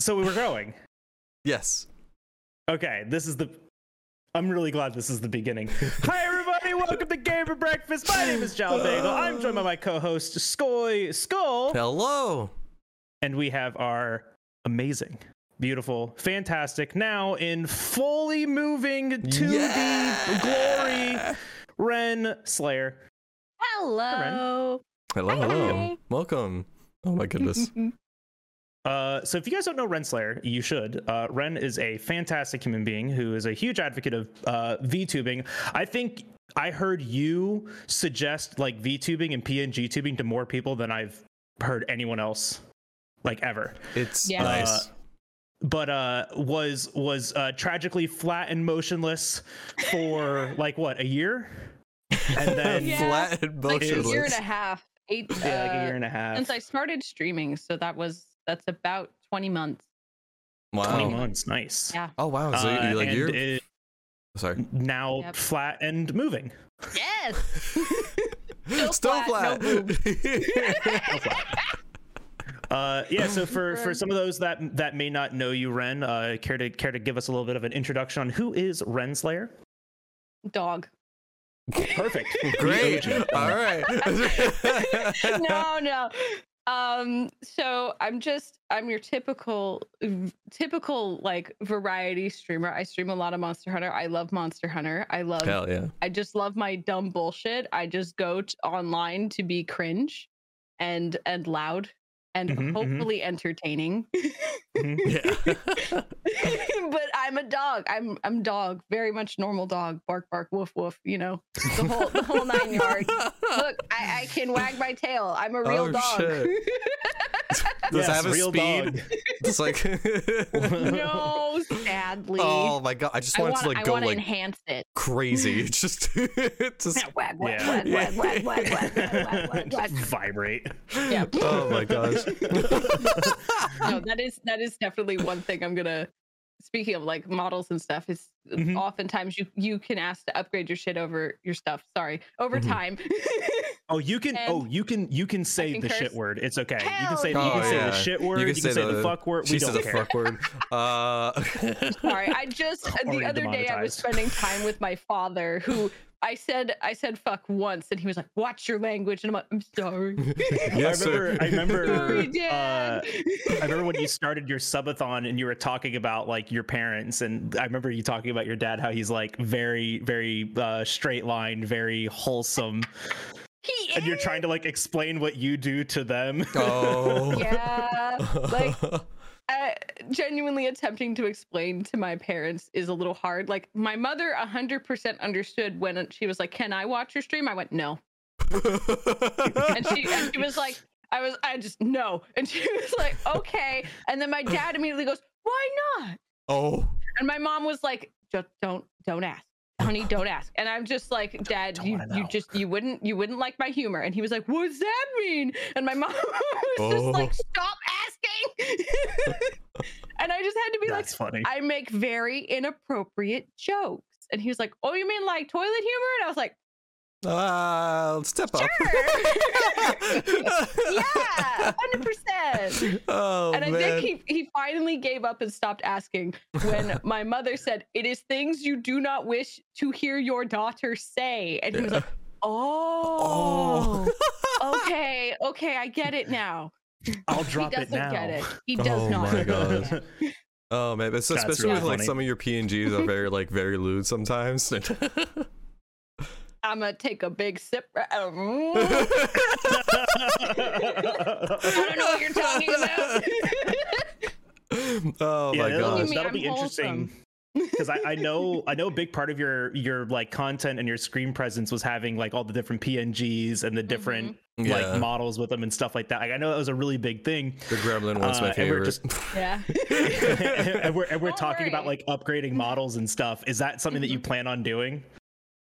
So we were going. Yes. Okay, this is the. I'm really glad this is the beginning. Hi, everybody. Welcome to Game Gamer Breakfast. My name is Jal Bagel. I'm joined by my co host, Skoy Skull. Hello. And we have our amazing, beautiful, fantastic, now in fully moving 2D Yeah. glory, Ren Slayer. Hello. Hello. Hi. Hello. Welcome. Oh my goodness. Uh, so if you guys don't know Renslayer, you should. Uh, Ren is a fantastic human being who is a huge advocate of uh, VTubing. I think I heard you suggest like VTubing and PNG tubing to more people than I've heard anyone else like ever. It's Yeah. nice. But uh, was was uh, tragically flat and motionless for like what a year, and then Yeah. Flat and motionless Like a year and a half. Eight. yeah, like a uh, year and a half, Since I started streaming, so that was that's about 20 months. twenty months. Nice. Yeah. Oh wow. So Uh, you like and you're it- sorry. now Yep. flat and moving. Yes. Still Still flat, no flat. Uh, yeah. So for for some of those that that may not know you, Ren, uh, care to care to give us a little bit of an introduction on who is Ren Slayer? Dog. Perfect. Great. All right. no, no. Um, so I'm just I'm your typical typical like variety streamer. I stream a lot of Monster Hunter. I love Monster Hunter. I love Hell yeah. I just love my dumb bullshit. I just go t- online to be cringe and and loud and Mhm, mhm. hopefully entertaining. Yeah. but I'm a dog. I'm I'm dog. Very much normal dog. Bark bark woof woof, you know. The whole the whole nine yards. Look, I, I can wag my tail. I'm a real Oh, dog. shit. Does Yes, it have a real speed? dog. It's like no, badly. Oh my god! I just wanted I wanna, to like go like enhance it crazy. just just wag wag wag wag wag vibrate. Yeah. Oh my gosh. no, that is that is definitely one thing I'm gonna. Speaking of like models and stuff, is mm-hmm. oftentimes you you can ask to upgrade your shit over your stuff. Sorry, over mm-hmm. time. Oh, you can. And oh, you can. You can say can the shit word. It's okay. you can Hell say. You can yeah. say Oh, the shit word. You can, say, the, fuck word. She we said don't the care. fuck word. Uh Sorry, I just the other day I was spending time with my father, who I said I said fuck once, and he was like, "Watch your language," and I'm like, "I'm sorry." yes, I remember. sir. I remember. sorry, uh, I remember when you started your subathon and you were talking about like your parents, and I remember you talking about your dad, how he's like very, very uh, straight line, very wholesome, he and you're trying to like explain what you do to them. Oh. Yeah, like uh, genuinely attempting to explain to my parents is a little hard. Like my mother 100% understood when she was like, "Can I watch your stream?" I went, "No." And she and she was like, I was I just no. And she was like, "Okay." And then my dad immediately goes, "Why not?" oh. And my mom was like, "Just don't don't ask." Honey, don't ask. And I'm just like, Dad, you, you just you wouldn't you wouldn't like my humor. And he was like, What does that mean? And my mom was Oh. just like, Stop asking. and I just had to be like, That's funny. I make very inappropriate jokes. And he was like, Oh, you mean like toilet humor? And I was like, Uh, step up. Yeah, hundred percent. Oh And I man. think he, he finally gave up and stopped asking when my mother said, It is things you do not wish to hear your daughter say. And he was like, Oh, okay, okay, I get it now. I'll drop it. he doesn't now. get it. He does Oh not. my gosh. Oh man, but so That's especially really with like funny. some of your PNGs are very like very lewd sometimes. I'm gonna take a big sip. I don't know what you're talking about. oh yeah, my that'll, that'll I'm be interesting. Because I, I know I know a big part of your your like content and your screen presence was having like all the different PNGs and the different Yeah. like models with them and stuff like that. Like, I know that was a really big thing. the gremlin one's Uh, my and we're favorite. just- yeah. and we're, and we're Don't talking about like upgrading models and stuff. Is that something that you plan on doing?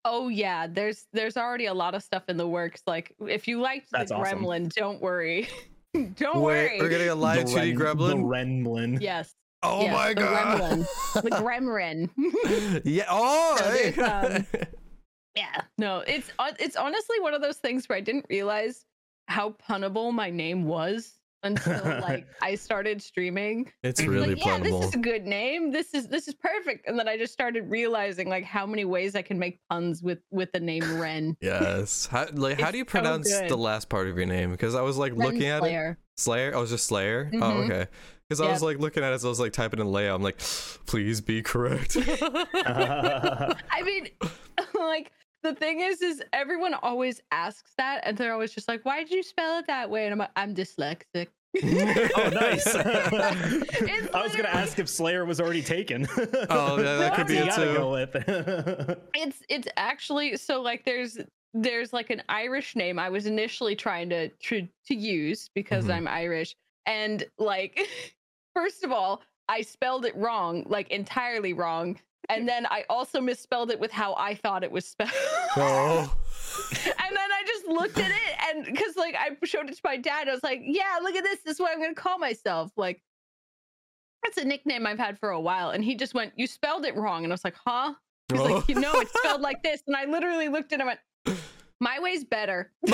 Oh yeah, there's there's already a lot of stuff in the works. Like if you liked That's the awesome. Gremlin, don't worry. don't Wait, worry. we're getting a live The 2D Ren- gremlin. The Renblin. yes. oh yes, my the god. Gremlin. the Gremlin. yeah. Oh. So hey. um, yeah. No, it's uh, it's honestly one of those things where I didn't realize how punnable my name was until like I started streaming. It's I was really like, yeah, this is a good name. This is this is perfect. And then I just started realizing like how many ways I can make puns with with the name Ren. Yes. How, like, how do you so pronounce the last part of your name? Because I was like looking at it. Renslayer. Slayer. I was just Slayer. Oh, Mhm. okay. Because I was like looking at it, so I was like typing in Leia. I'm like, please be correct. I mean, like the thing is, is everyone always asks that, and they're always just like, "Why did you spell it that way?" And I'm like, "I'm dyslexic." oh, nice. I was gonna ask if Slayer was already taken. Oh, yeah, that could be it too. go with. It's it's actually so like there's there's like an Irish name I was initially trying to to, to use because Mhm. I'm Irish, and like first of all, I spelled it wrong, like entirely wrong. And then I also misspelled it with how I thought it was spelled. oh. and then I just looked at it and because like I showed it to my dad, I was like, yeah, look at this. This is what I'm gonna call myself. Like that's a nickname I've had for a while. And he just went, You spelled it wrong. And I was like, huh? He's Oh. like, you know, it's spelled like this. And I literally looked at him and went, My way's better.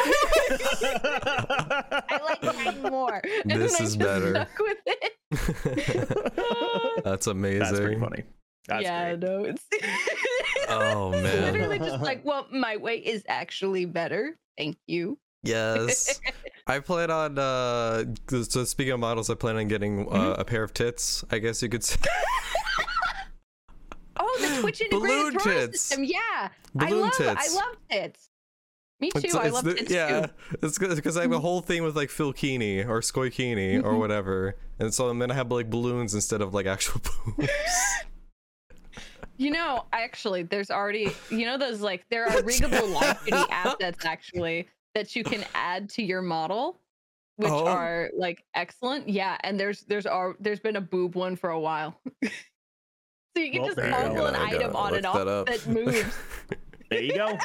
I like mine more. And This then I is just better. stuck with it. That's amazing. That's pretty funny. That's yeah, great. no, it's Oh man. literally just like, well, my way is actually better. Thank you. Yes. I plan on uh so speaking of models, I plan on getting uh, Mm-hmm. a pair of tits, I guess you could say. Oh, the Twitch integrated Balloon tits. system. Yeah, I love. tits. I love tits. Me too. It's- I it's love the- tits yeah, too. Mm-hmm. it's because I have a whole thing with like Philkini or Skoikini or whatever, and so I'm gonna have like balloons instead of like actual boobs. You know, actually, there's already you know those like there are riggable live assets actually that you can add to your model, which Oh. are like excellent. Yeah, and there's there's are there's been a boob one for a while. so you can Well, just there toggle an I item on look and off that up. that moves. There you go.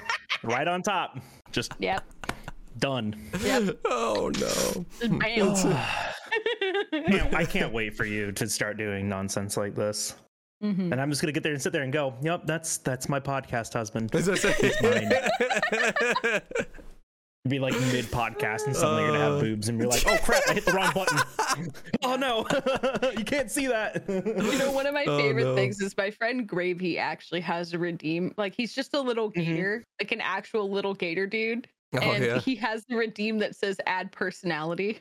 right on top. Just yep. done. Yep. oh no. Bam. Can't- I can't wait for you to start doing nonsense like this. Mhm. And I'm just gonna get there and sit there and go, "Yep, that's that's my podcast husband." It's mine. It'd be like mid podcast, and suddenly you're gonna Uh. have boobs, and you're like, "Oh crap, I hit the wrong button." oh no, you can't see that. You know, one of my Oh, favorite no. things is my friend Gravy actually has a redeem. Like he's just a little Mhm. gator, like an actual little gator dude. oh and yeah. he has the redeem that says add personality.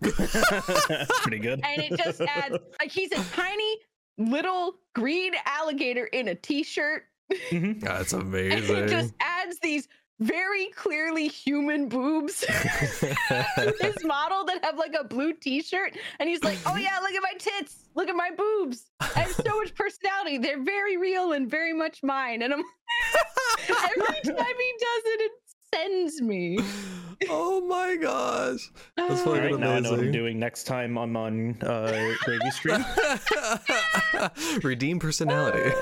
That's pretty good. And it just adds like he's a tiny little green alligator in a t-shirt. Mhm. That's And amazing. it just adds these very clearly human boobs to his model that have like a blue t-shirt and he's like oh yeah look at my tits look at my boobs i have so much personality they're very real and very much mine and i'm every time he does it it sends me oh my gosh. That's. All fucking right, now I know what I'm doing next time I'm on uh, Gravy Stream. Redeem personality.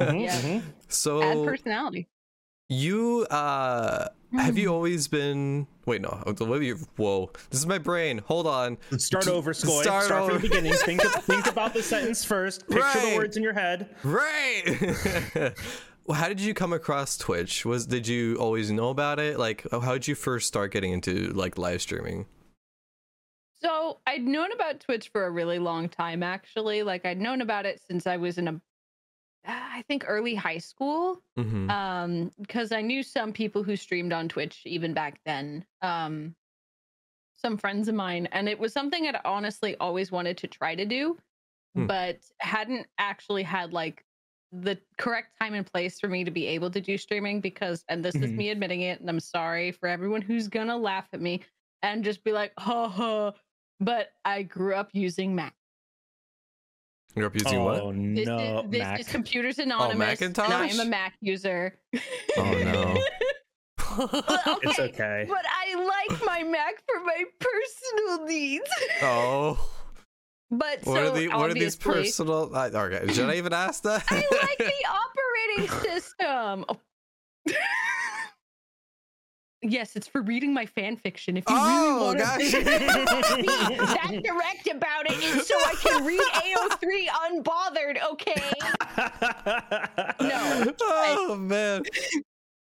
Mhm, Yeah. mhm. add personality you uh have Hmm. you always been wait no what you whoa this is my brain hold on Start over, Skoy. Start Start, over. from the beginning. Think, of, think about the sentence first. Picture Right. the words in your head. right well how did you come across twitch? Was did you always know about it? Like how did you first start getting into like live streaming? So i'd known about twitch for a really long time actually. Like i'd known about it since i was in a i think early high school. Mm-hmm. um because i knew some people who streamed on twitch even back then. Um some friends of mine. And it was something i'd honestly always wanted to try to do Hmm. but hadn't actually had like the correct time and place for me to be able to do streaming because and this is Mhm. me admitting it and i'm sorry for everyone who's gonna laugh at me and just be like ha ha but i grew up using mac you're up using oh what this, no, is, this Mac. is computers anonymous and I'm a mac user oh no It's okay. But I like my Mac for my personal needs. oh But what so are the what are these personal uh, okay should i even ask that I like the operating system. Oh. yes, it's for reading my fan fiction. If you Oh, really want gosh. to be that direct about it, it's so I can read AO3 unbothered. Okay. No. oh man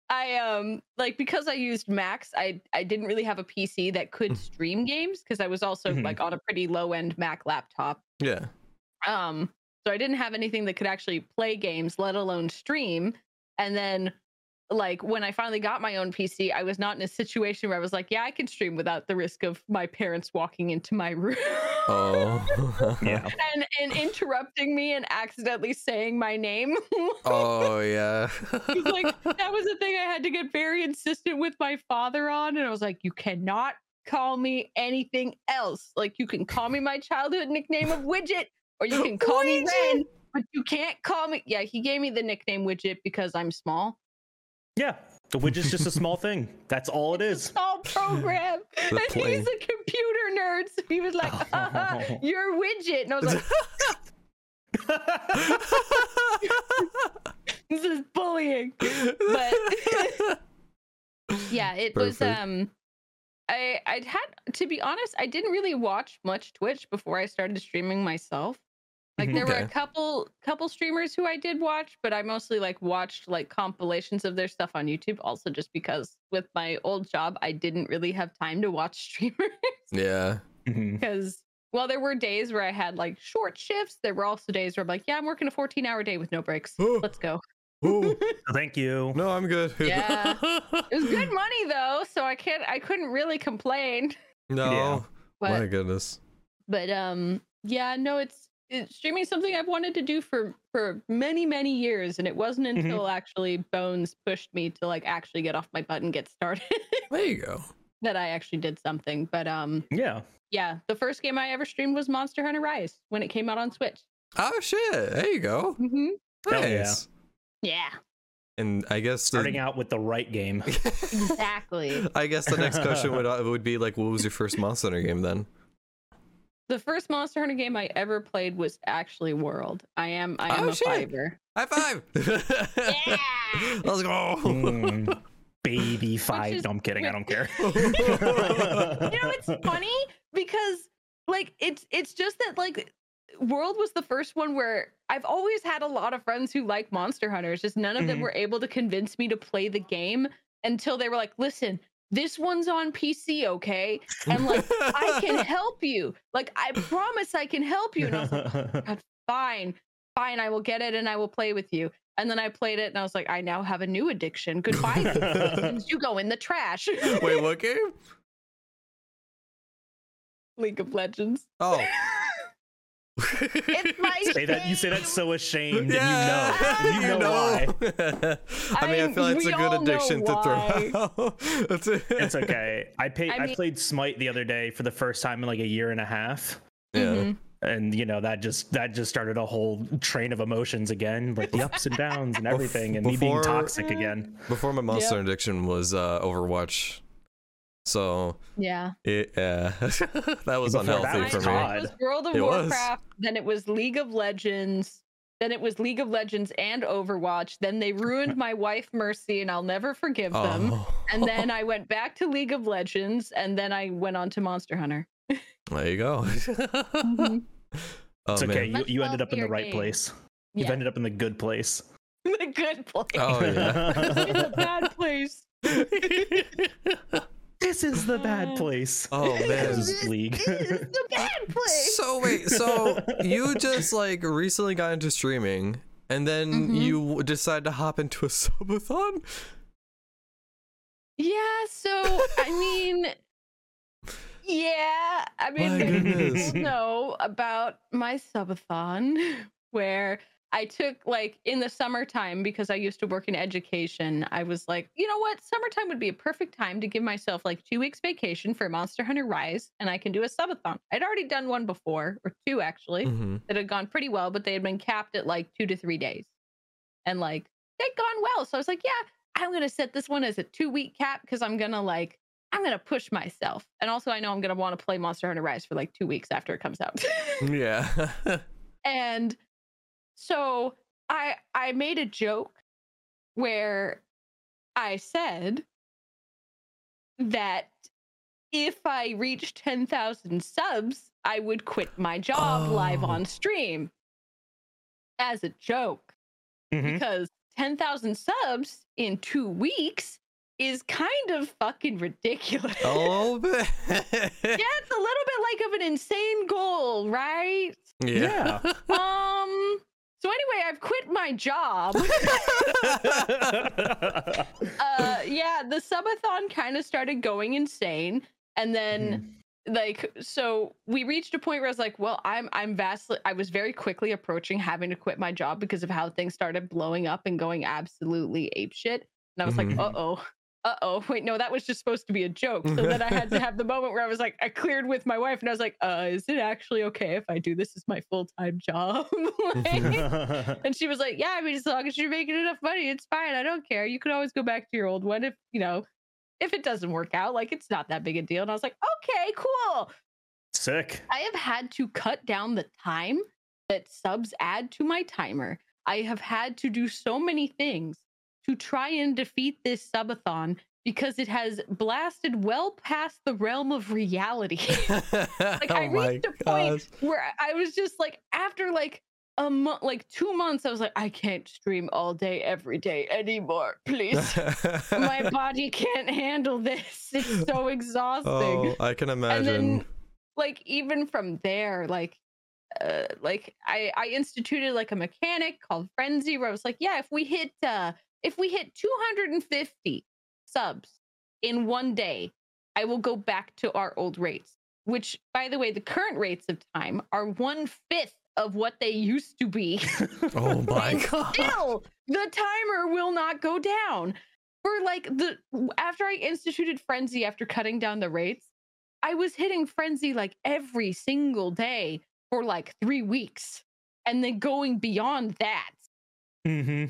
I um like because I used Macs, I I didn't really have a PC that could Mm. stream games because I was also Mhm. like on a pretty low end Mac laptop. Yeah. Um, so I didn't have anything that could actually play games, let alone stream. And then like when I finally got my own PC, I was not in a situation where I was like, yeah, I can stream without the risk of my parents walking into my room. Oh. Yeah. and and interrupting me and accidentally saying my name. oh yeah. He's like that was the thing I had to get very insistent with my father on, and I was like, you cannot call me anything else. Like you can call me my childhood nickname of Widget, or you can call me Ren, but you can't call me. Yeah, he gave me the nickname Widget because I'm small. Yeah. The widget's just a small thing. That's all it is. Small program, The and plane. he's a computer nerd, so he was like, "Haha, "You're Widget," and I was like, "This is bullying." But yeah it was um i i'd had to be honest i didn't really watch much twitch before i started streaming myself like Mhm. there were a couple couple streamers who i did watch but i mostly like watched like compilations of their stuff on youtube also just because with my old job i didn't really have time to watch streamers yeah. Mhm. because well there were days where i had like short shifts there were also days where i'm like yeah i'm working a 14 hour day with no breaks let's go Ooh, Thank you. no, I'm good. Yeah. it was good money though so i can't i couldn't really complain no. Yeah. but My goodness. but um yeah no it's, it's streaming is something i've wanted to do for for many many years and it wasn't Mhm. until actually bones pushed me to like actually get off my butt and get started There you go. that i actually did something but um Yeah. yeah the first game i ever streamed was monster hunter rise when it came out on switch Oh shit. There you go. mm-hmm. Hell yeah. Nice. yeah And I guess the, Starting out with the right game. exactly I guess the next question would uh, would be like, what was your first Monster Hunter game then? The first monster hunter game i ever played was actually world i am i am Oh, a shit. fiver High five! yeah Let's go. Mm, baby five. is- No, I'm kidding. I don't care. you know it's funny because like it's it's just that like world was the first one where i've always had a lot of friends who like monster hunters just none of them Mhm. were able to convince me to play the game until they were like listen this one's on pc okay? And like i can help you. Like i promise i can help you. And i was like oh fine fine i will get it and i will play with you. And then i played it and i was like i now have a new addiction. Goodbye League of Legends. you go in the trash. Wait, what game? league of legends. Oh. It's my say that you say that so ashamed Yeah, and you know. You know why. I mean, I I- feel like it's a good addiction to throw out. It's, It's okay. I paid I I, played Smite the other day for the first time in like a year and a half. Yeah. Mhm. And you know, that just that just started a whole train of emotions again, like the ups and downs and everything, and me being toxic again. Before my monster Yep. addiction was uh, Overwatch, so Yeah. it, yeah, that was Before unhealthy that for me. COD. It was World of It was. Warcraft, then it was League of Legends, then it was League of Legends and Overwatch. Then they ruined my wife Mercy, and I'll never forgive them. Oh. And then I went back to League of Legends, and then I went on to Monster Hunter. there you go. Mhm. Oh, It's okay. man. You, you ended up in the right game. place. You've ended up in the good place. the good place. Oh yeah. in the bad place. This is the bad Uh, place. Oh man. This is League. This is the bad place. So wait, so you just like recently got into streaming, and then Mhm. you decide to hop into a subathon? Yeah, so I mean, yeah, I mean, My goodness. people know about my subathon where I took like in the summertime because I used to work in education. I was like, you know what, summertime would be a perfect time to give myself like two weeks vacation for Monster Hunter Rise, and I can do a subathon. I'd already done one before, or two actually Mm-hmm. that had gone pretty well, but they had been capped at like two to three days. And like they'd gone well. So I was like, yeah, I'm gonna set this one as a two week cap because I'm gonna like I'm gonna push myself. And also I know I'm gonna want to play Monster Hunter Rise for like two weeks after it comes out. Yeah. and so I I made a joke where I said that if I reached 10,000 subs, I would quit my job live Oh. on stream as a joke Mhm. because 10,000 subs in two weeks is kind of fucking ridiculous. A little bit. yeah, it's a little bit like of an insane goal, right? Yeah. Um. So anyway, I've quit my job. uh, yeah, the subathon kind of started going insane, and then like so we reached a point where I was like, well, I'm I'm vastly I was very quickly approaching having to quit my job because of how things started blowing up and going absolutely apeshit. And I was Mhm. like, uh oh. Uh oh, wait, no, that was just supposed to be a joke. So then I had to have the moment where I was like, I cleared with my wife and I was like, uh, is it actually okay if I do this as my full time job? Like, and she was like, Yeah, I mean, as long as you're making enough money, it's fine. I don't care. You can always go back to your old one if, you know, if it doesn't work out. Like, it's not that big a deal. And I was like, Okay, cool. Sick. I have had to cut down the time that subs add to my timer. I have had to do so many things to try and defeat this subathon because it has blasted well past the realm of reality. like I oh my reached a point where I was just like after like a month like 2 months I was like I can't stream all day every day anymore please my body can't handle this it's so exhausting oh, I can imagine. and then like even from there like uh like i i instituted like a mechanic called frenzy where i was like yeah if we hit uh if we hit 250 subs in one day i will go back to our old rates which by the way the current rates of time are one fifth of what they used to be. Oh my god. still the timer will not go down. For like the after i instituted frenzy after cutting down the rates i was hitting frenzy like every single day for like three weeks and then going beyond that. Hmm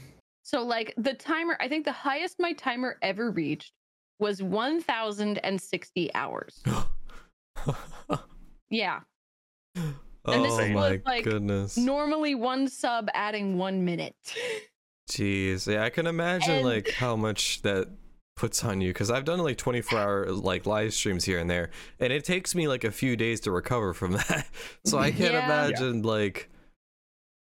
so like the timer i think the highest my timer ever reached was 1060 hours yeah And this oh is my with, like, goodness. normally one sub adding one minute Jeez, yeah, I can imagine And- like how much that puts on you because I've done like 24 hour like live streams here and there, and it takes me like a few days to recover from that. So I can't Yeah. imagine like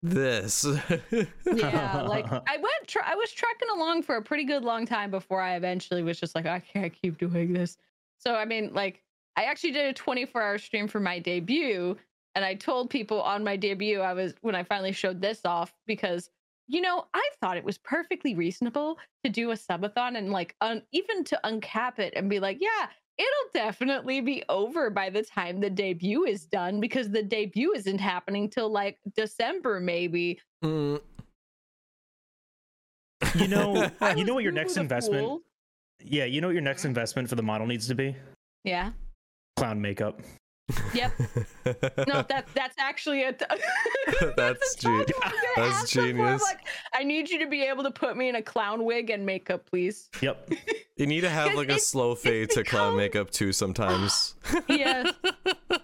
this. yeah like i went tr- i was trekking along for a pretty good long time before i eventually was just like i can't keep doing this so i mean like i actually did a 24 hour stream for my debut and i told people on my debut i was when i finally showed this off because you know i thought it was perfectly reasonable to do a subathon and like un- even to uncap it and be like yeah it'll definitely be over by the time the debut is done because the debut isn't happening till like december maybe Mm, You know, you know what your next investment? fool. Yeah, you know what your next investment for the model needs to be? Yeah. Clown makeup. Yep. No, that that's actually a. That's a total ge- I that's asked them genius. Like, I need you to be able to put me in a clown wig and makeup, please. Yep. you need to have like a it's- slow fade to clown makeup too sometimes. Yes.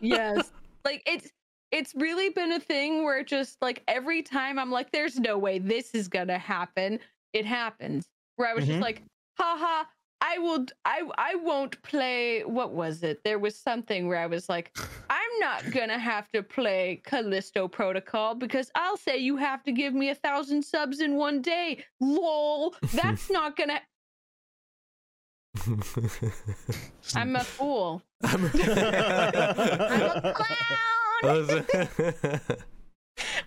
yes. Like it's it's really been a thing where just like every time I'm like, there's no way this is gonna happen. It happens. Where I was Mhm. just like, haha, I will I I won't play what was it? There was something where I was like, I'm not gonna have to play Callisto Protocol because I'll say you have to give me a thousand subs in one day. Lol. That's not gonna I'm a fool. I'm a clown.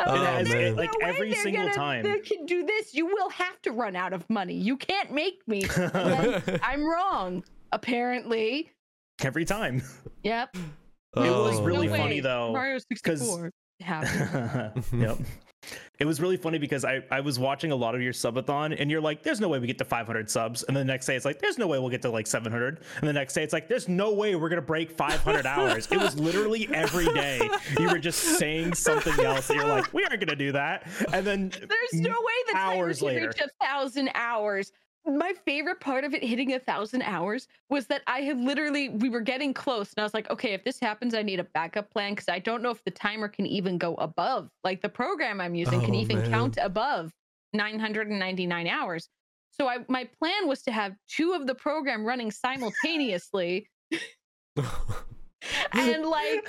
I was Oh, like, "There's. Like, way every they're single gonna- time. They can do this. You will have to run out of money. You can't make me. I'm wrong. Apparently. Every time. Yep. It was Oh, really No funny though. Mario 64. happened. yep. It was really funny because I, I was watching a lot of your subathon and you're like, there's no way we get to 500 subs. And the next day it's like, there's no way we'll get to like 700. And the next day it's like, there's no way we're going to break 500 hours. It was literally every day you were just saying something else. And you're like, we aren't going to do that. And then There's no way the timer hours later. reach a thousand hours. My favorite part of it hitting a thousand hours was that I had literally we were getting close, and I was like, okay, if this happens, I need a backup plan because I don't know if the timer can even go above. Like the program I'm using can Oh, even man. count above 999 hours. So I my plan was to have two of the program running simultaneously. and like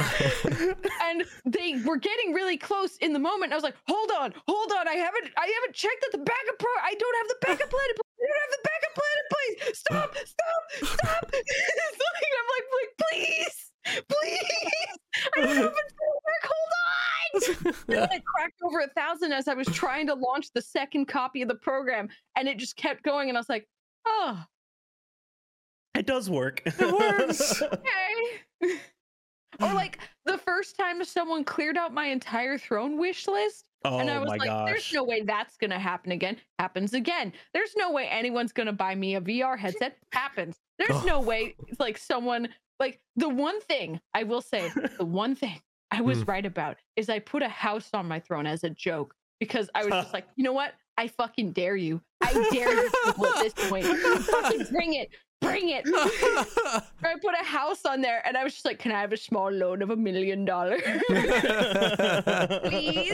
and they were getting really close in the moment. I was like, hold on, hold on. I haven't I haven't checked that the backup pro I don't have the backup plan in place. I don't have the backup plan in place. Stop, stop, stop. It's like, I'm like, like, please, please. I don't if work. Hold on. It cracked over a thousand as I was trying to launch the second copy of the program, and it just kept going. And I was like, oh, It does work. it works. okay. Or like the first time someone cleared out my entire throne wish list. oh and I was my like, gosh. there's no way that's gonna happen again. Happens again. There's no way anyone's gonna buy me a VR headset. Happens. There's Oh. no way like someone like the one thing I will say, the one thing I was Hmm. right about is I put a house on my throne as a joke because I was just like, you know what? I fucking dare you. I dare you at this point. fucking bring it. Bring it. I put a house on there and I was just like, can I have a small loan of a million dollars? Please?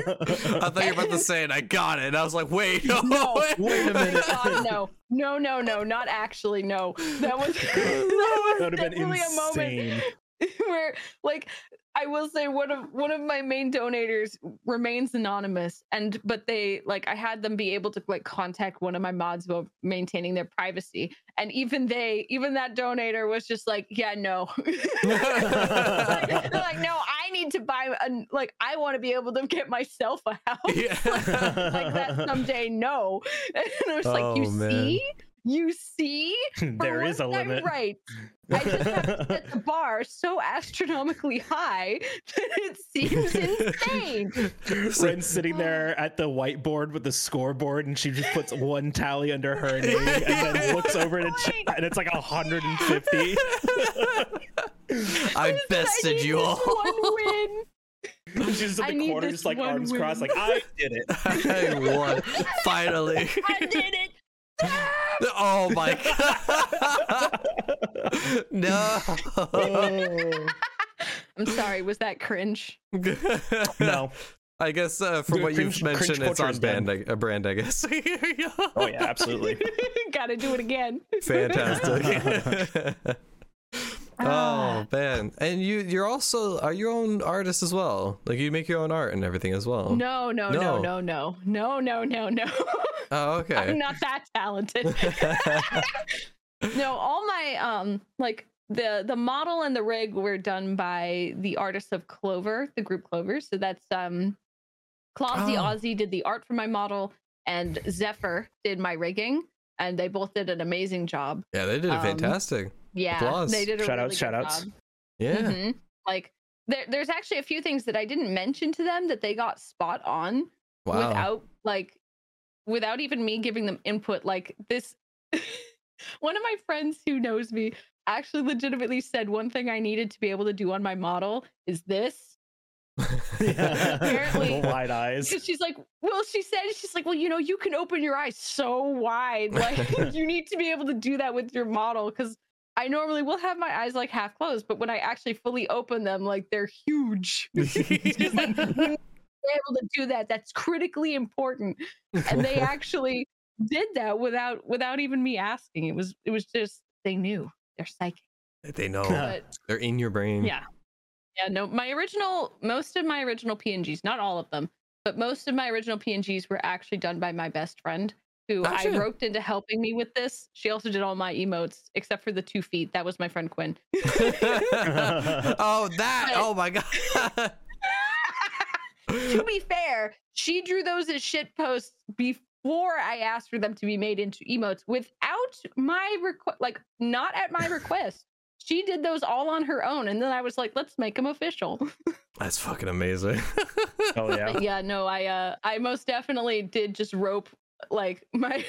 I thought you were about to say it. I got it. And I was like, wait, no, No. wait. Wait a Oh minute. God, no, no, no, no, not actually. No, that was that That was would have been definitely a moment insane. where, like, I will say one of one of my main donators remains anonymous, and but they like I had them be able to like contact one of my mods about maintaining their privacy, and even they, even that donator was just like, yeah, no. like, they're like, no, I need to buy a like I want to be able to get myself a house Yeah. like that someday. No, and I was like, you Oh, man. see, you see, there is a once I'm limit. right. I just have to set the bar so astronomically high that it seems insane. Ren's sitting there at the whiteboard with the scoreboard, and she just puts one tally under her name, and then looks over to chat, and it's like 150. I bested need you this all. One win. And she's just I at the need corner, this just like one arms crossed, win. like I did it. I won. Finally. I did it. Oh my god. no. I'm sorry. Was that cringe? No. I guess uh, from Dude, what cringe- you've mentioned, it's on is dead. band, a brand, I guess. Oh yeah, absolutely. Gotta do it again. Fantastic. Ah. oh man, and you you're also are your own artist as well. Like you make your own art and everything as well. No, no, No. no, no, no, no, no, no, no. Oh okay. I'm not that talented. no, all my um like the the model and the rig were done by the artists of Clover, the group Clover. So that's um Clausy Oh. Ozzy did the art for my model and Zephyr did my rigging and they both did an amazing job. yeah, they did it um, fantastic. Yeah, Applause. they did a Shout really outs, good shout outs. job. Yeah. Mhm. Like there, there's actually a few things that I didn't mention to them that they got spot on Wow. without like without even me giving them input like this one of my friends who knows me actually legitimately said one thing i needed to be able to do on my model is this Apparently- wide eyes. Because she's like well she said she's like well you know you can open your eyes so wide like you need to be able to do that with your model because i normally will have my eyes like half closed but when i actually fully open them like they're huge. She's like, you need to be able to do that that's critically important. And they actually did that without without even me asking. It was it was just they knew. They're psychic. They know. but They're in your brain. yeah. Yeah no my original most of my original pngs not all of them but most of my original pngs were actually done by my best friend who i roped into helping me with this she also did all my emotes except for the two feet that was my friend quinn oh, that. But- Oh my god. to be fair, she drew those as shit posts before I asked for them to be made into emotes without my request, like not at my request. She did those all on her own, and then I was like, "Let's make them official." That's fucking amazing. Oh yeah. But yeah, no, I uh, I most definitely did just rope like my.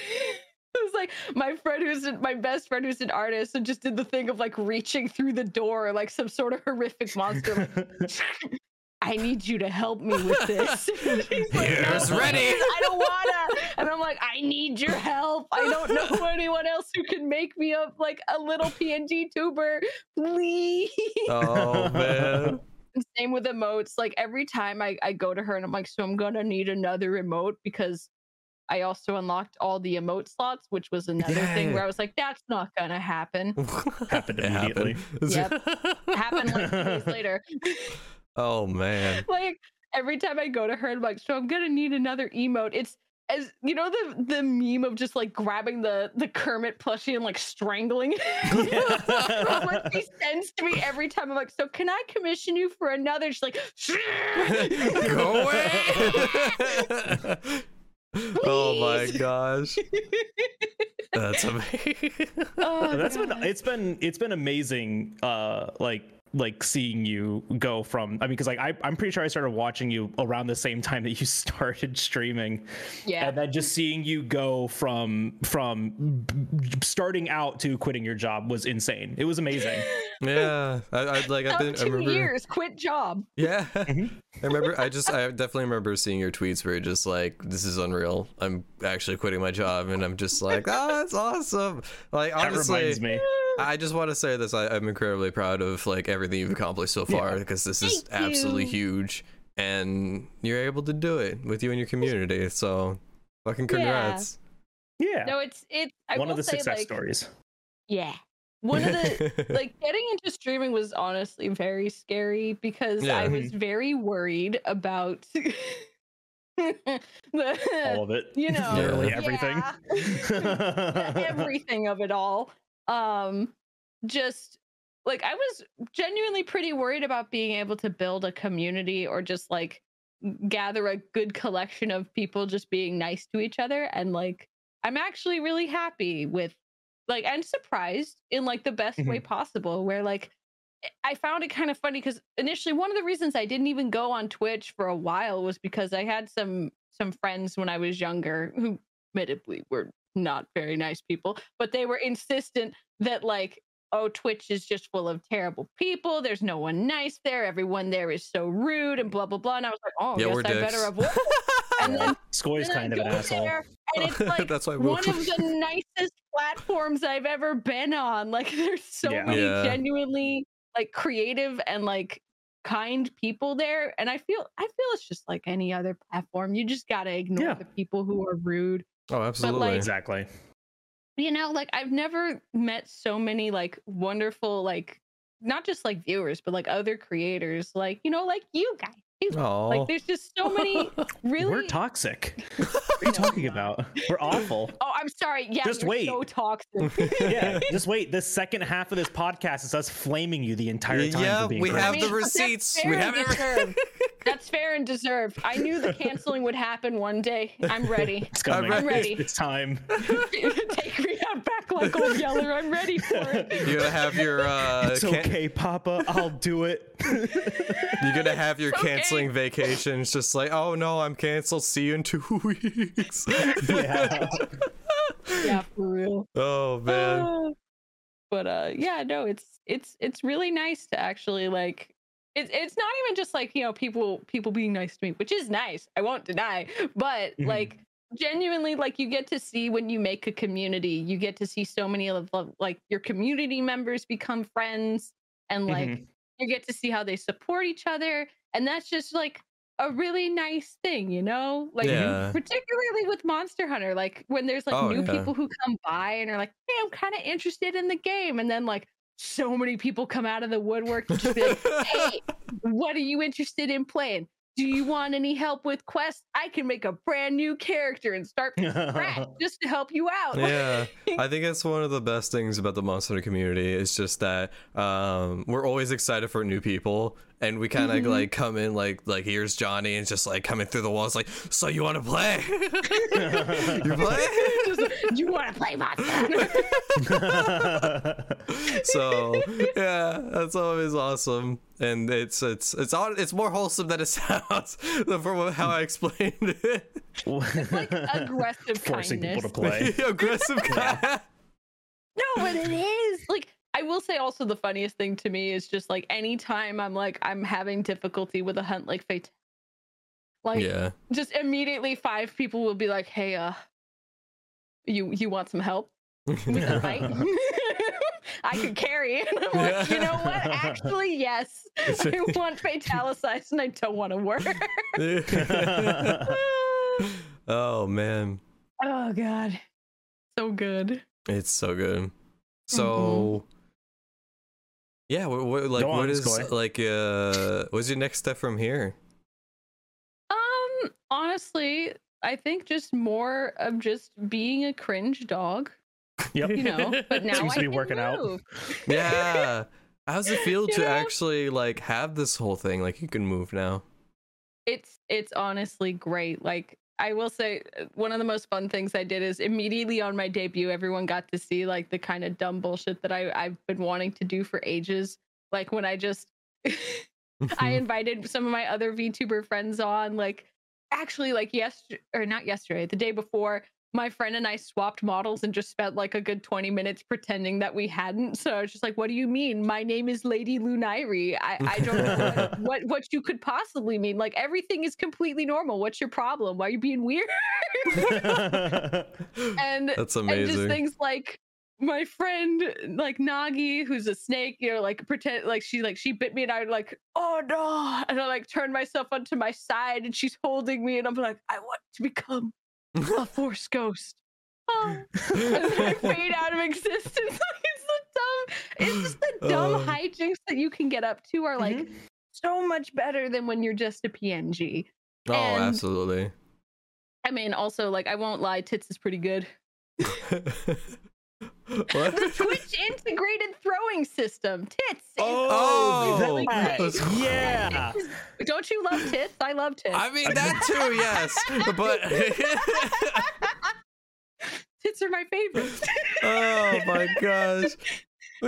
It was like my friend who's an- my best friend who's an artist and just did the thing of like reaching through the door like some sort of horrific monster. Like, I need you to help me with this. She's like, Here's ready." I don't wanna. And I'm like, I need your help. I don't know anyone else who can make me a like a little PNG tuber, please. oh man. Same with emotes. Like every time I, I go to her and I'm like, so I'm gonna need another emote because I also unlocked all the emote slots, which was another thing where I was like, that's not gonna happen. Happened It immediately. Yep. Happened like two days later. oh man. like every time I go to her, I'm like, so I'm gonna need another emote. It's as you know the the meme of just like grabbing the the Kermit plushie and like strangling. it. That's what she sends to me every time. I'm like, so can I commission you for another? She's like, Go away. Oh my gosh. That's amazing. oh, That's been—it's been—it's been amazing uh like like seeing you go from i mean because like I, i'm pretty sure i started watching you around the same time that you started streaming yeah. and then just seeing you go from from starting out to quitting your job was insane it was amazing yeah. I, I like I've Out been I remember years, quit job. Yeah. Mhm. I remember I just I definitely remember seeing your tweets where you're just like, This is unreal. I'm actually quitting my job and I'm just like, Oh, that's awesome. Like that honestly reminds me I just want to say this. I, I'm incredibly proud of like everything you've accomplished so far Yeah. because this is Thank absolutely huge, and you're able to do it with you and your community. So, fucking congrats! yeah No, it's it's. I one of the say, success like, stories Yeah. One of the like getting into streaming was honestly very scary because Yeah. I was mm-hmm. very worried about the all of it you know literally Yeah. everything yeah, everything of it all. Um just like I was genuinely pretty worried about being able to build a community or just like gather a good collection of people just being nice to each other. And like I'm actually really happy with like and surprised in like the best way possible where like I found it kind of funny because initially one of the reasons I didn't even go on Twitch for a while was because I had some some friends when I was younger who admittedly were not very nice people, but they were insistent that like oh Twitch is just full of terrible people. There's no one nice there. Everyone there is so rude and blah blah blah. And I was like, oh, yeah, guess we're I dicks. better avoid. And then Skoy's then I kind of an asshole there, and it's like That's why one of the nicest platforms I've ever been on. Like there's so Yeah. many Yeah. genuinely like creative and like kind people there. And I feel I feel it's just like any other platform. You just gotta ignore Yeah. the people who are rude. Oh, absolutely. exactly You know, like I've never met so many like wonderful, like not just like viewers, but like other creators, like, you know, like you guys. too. Oh, Like there's just so many really we're toxic what are you talking about we're oh, awful Oh, I'm sorry. Yeah, Just wait. so toxic. yeah just wait the second half of this podcast is us flaming you the entire time Yeah, for being we cringe. have I the mean, that's receipts. We have it. Deserved. That's fair and deserved. I knew the canceling would happen one day. I'm ready. it's coming I'm ready. it's time Take me out back like old Yeller. I'm ready for it. You're gonna have your uh, it's can- okay papa i'll do it you're gonna have your It's okay. canceling vacations. Just like, oh no, I'm canceled. See you in two weeks. yeah Yeah, for real. oh man. Uh, but uh yeah, no, it's it's it's really nice to actually like it's it's not even just like, you know, people people being nice to me, which is nice. I won't deny. But Mhm. like genuinely like you get to see when you make a community, you get to see so many of like your community members become friends and like Mhm. you get to see how they support each other and that's just like a really nice thing, you know? Like Yeah. particularly with Monster Hunter, like when there's like Oh, new yeah. people who come by and are like, "Hey, I'm kind of interested in the game," and then like so many people come out of the woodwork to just be like, "Hey, what are you interested in playing? Do you want any help with quests? I can make a brand new character and start just to help you out." yeah i think that's one of the best things about the monster Hunter community is just that um we're always excited for new people and we kind of Mhm. like come in like like here's johnny and just like coming through the walls like so you want to play you play Just, you want to play Monster Hunter? so yeah that's always awesome and it's it's it's all it's more wholesome than it sounds from how i explained it like aggressive forcing kindness. people to play aggressive guy No, but it is. Like I will say also the funniest thing to me is just like anytime I'm like I'm having difficulty with a hunt like fate. Like yeah just immediately five people will be like, "Hey, uh you you want some help with the fight?" I could carry it. I'm like, you know what? Actually, yes. I want fatalicized and I don't want to work. oh man Oh god. So good. It's so good. So yeah, what, what like Go on, what is Skoy. like uh what's your next step from here? Um, honestly, I think just more of just being a cringe dog, Yep. you know. But now Seems I to be can working out. move. Yeah. How's it feel You to know? actually like have this whole thing? Like you can move now. It's it's honestly great. Like I will say, uh, one of the most fun things I did is immediately on my debut, everyone got to see like the kind of dumb bullshit that I I've been wanting to do for ages. Like when I just I invited some of my other VTuber friends on, like actually like yesterday or not yesterday, the day before, my friend and I swapped models and just spent like a good 20 minutes pretending that we hadn't. So I was just like, what do you mean? My name is Lady Lunairi. I, I don't know what, what what you could possibly mean. Like everything is completely normal. What's your problem? Why are you being weird? and That's and just things like my friend like Nagi, who's a snake, you know, like pretend like she like she bit me and I like, oh no. And I like turned myself onto my side and she's holding me and I'm like, I want to become a force ghost. Oh. and then fade out of existence. Like, it's the dumb, it's just the dumb Uh. hijinks that you can get up to are like Mhm. so much better than when you're just a PNG. oh, and- absolutely. I mean, also like I won't lie, tits is pretty good. what? the Twitch integrated throwing system. Tits. Oh, is Oh, that- great. yeah. Don't you love tits? I love tits. I mean that too, yes. But tits are my favorite. oh my gosh. I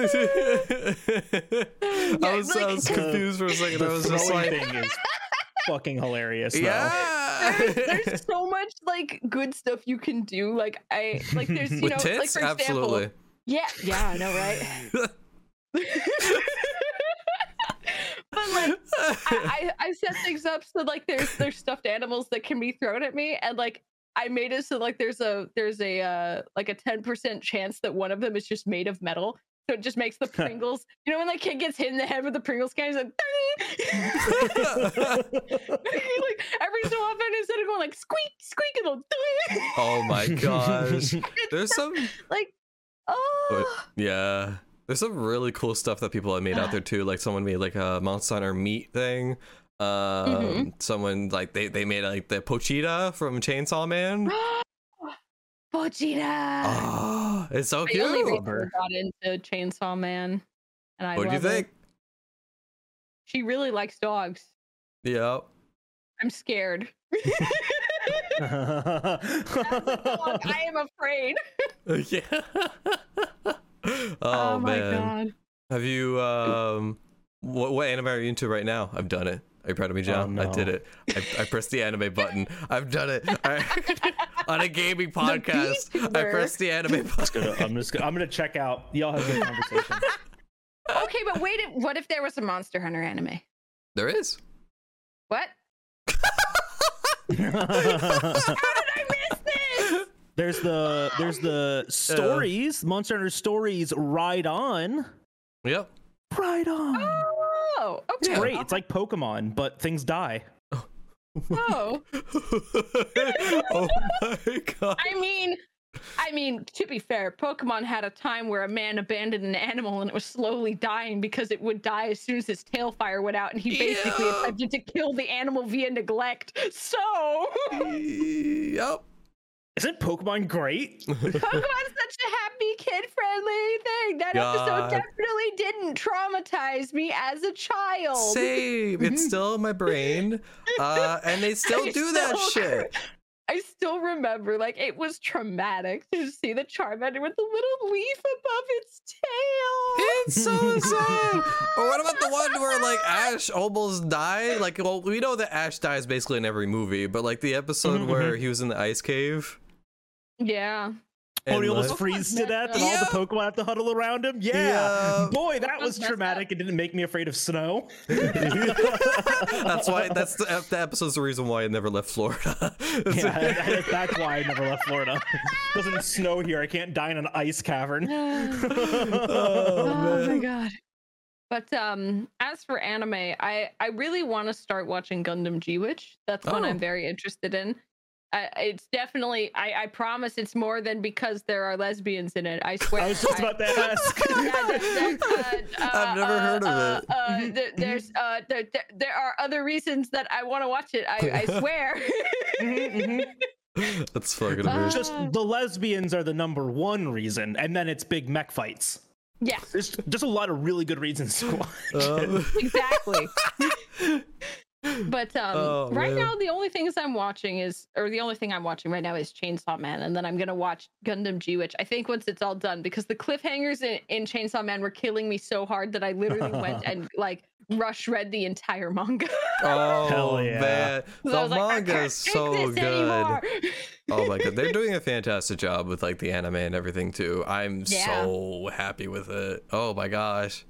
Yeah, was, I was confused for a second. I was just like, thing is fucking hilarious. though. yeah. There's, there's so much like good stuff you can do. Like I like there's you With know tits, like for absolutely. example. Yeah, yeah, I know, right? but like I, I I set things up so like there's there's stuffed animals that can be thrown at me and like I made it so like there's a there's a uh like a 10% chance that one of them is just made of metal. So it just makes the Pringles, you know, when the kid gets hit in the head with the Pringles can, he's like, like every so often instead of going like squeak, squeak, it'll oh my gosh. There's some like, oh, yeah. There's some really cool stuff that people have made out there too. Like someone made like a Monster Hunter meat thing. Um, Mhm. someone like they, they made like the Pochita from Chainsaw Man. Vegeta. Oh, it's so I only cute. recently got into Chainsaw Man, and I What do you love it. think? She really likes dogs. Yep. I'm scared. As a dog, I am afraid. yeah. oh, my man. god. Have you um what what anime are you into right now? I've done it. Are you proud of me, John? I did it. I, I pressed the anime button. I've done it. I- on a gaming podcast. I VTuber. pressed the anime button. Gonna- I'm just gonna, I'm gonna check out. Y'all have a good conversation. Okay, but wait. What if there was a Monster Hunter anime? There is. What? How did I miss this? there's the there's the stories, Monster Hunter stories. Ride on, Yep. ride on. Oh, It's great. It's like Pokemon, but things die. Oh, oh my god. I mean, I mean, to be fair, Pokemon had a time where a man abandoned an animal and it was slowly dying because it would die as soon as his tail fire went out, and he basically Yeah. attempted to kill the animal via neglect. So, yep. Isn't Pokemon great? Pokemon's such a happy, kid-friendly thing. That God. episode definitely didn't traumatize me as a child. Same. It's still in my brain. Uh and they still I do that still- shit. I still remember, like, it was traumatic to see the Charmander with the little leaf above its tail. It's so sad. or what about the one where like Ash almost died? Like, well, we know that Ash dies basically in every movie, but like the episode Mhm, where he was in the ice cave. Yeah. Oh, and, he almost freezes to death, and all the Pokemon have to huddle around him. Yeah, Yeah. boy, that was traumatic. It didn't make me afraid of snow. that's why. That's the, ep- the episode's the reason why I never left Florida. yeah, that's why I never left Florida. It doesn't snow here. I can't die in an ice cavern. oh my god. But um as for anime, I I really want to start watching Gundam G Witch. That's one Oh. I'm very interested in. I, it's definitely. I, I promise it's more than because there are lesbians in it. I swear. I was just about to ask. Yeah, that- that, uh, I've never uh, heard of uh, it. Uh, there, there's uh, there, there, there are other reasons that I want to watch it. I, I swear. That's fucking Uh, just the lesbians are the number one reason, and then it's big mech fights. Yeah, There's just a lot of really good reasons to watch. Um, exactly. But um, Oh, right man. now, the only things I'm watching is, or the only thing I'm watching right now is Chainsaw Man, and then I'm gonna watch Gundam G, which I think once it's all done, because the cliffhangers in, in Chainsaw Man were killing me so hard that I literally went and like rush read the entire manga. oh Hell yeah. man, 'Cause I the was like, manga can't is so good. oh my god, they're doing a fantastic job with like the anime and everything too. I'm Yeah. so happy with it. Oh my gosh.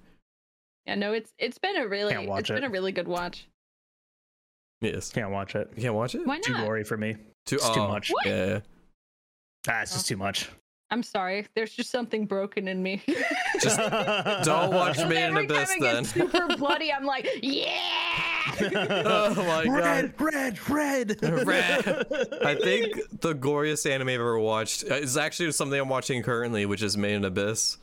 yeah, no, it's it's been a really Can't it's been a really good watch. Yes. Can't watch it. You can't watch it? Why not? Too not? gory for me. Too, It's too oh, much. What? Yeah. Ah, it's just too much. I'm sorry. There's just something broken in me. Just don't watch So Made in every time Abyss it then. gets super bloody, I'm like, yeah. oh my god. red, red, red. Red. I think the goriest anime I've ever watched uh, is actually something I'm watching currently, which is Made in Abyss.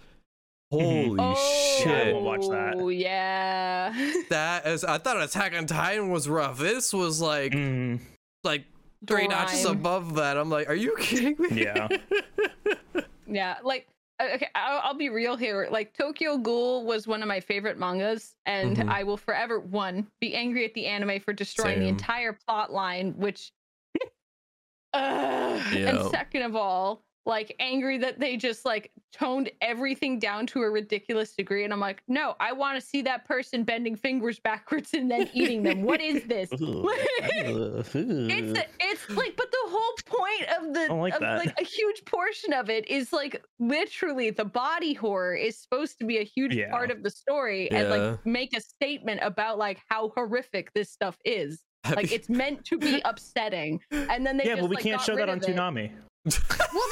Holy oh, shit. will watch that. Oh yeah. That is I thought Attack on Titan was rough. This was like Mm, like three notches above that. I'm like, are you kidding me? yeah. Yeah, like uh, okay, I'll, I'll be real here. Like Tokyo Ghoul was one of my favorite mangas, and Mhm. I will forever one be angry at the anime for destroying the entire plot line, which. Ugh. And second of all, like angry that they just like toned everything down to a ridiculous degree, and I'm like, no, I want to see that person bending fingers backwards and then eating them. What is this? It's it's like, but the whole point of the like of, like a huge portion of it is like literally the body horror is supposed to be a huge Yeah. part of the story and like make a statement about like how horrific this stuff is. Like it's meant to be upsetting, and then they yeah, just, but we like, can't show that on. Toonami. Well,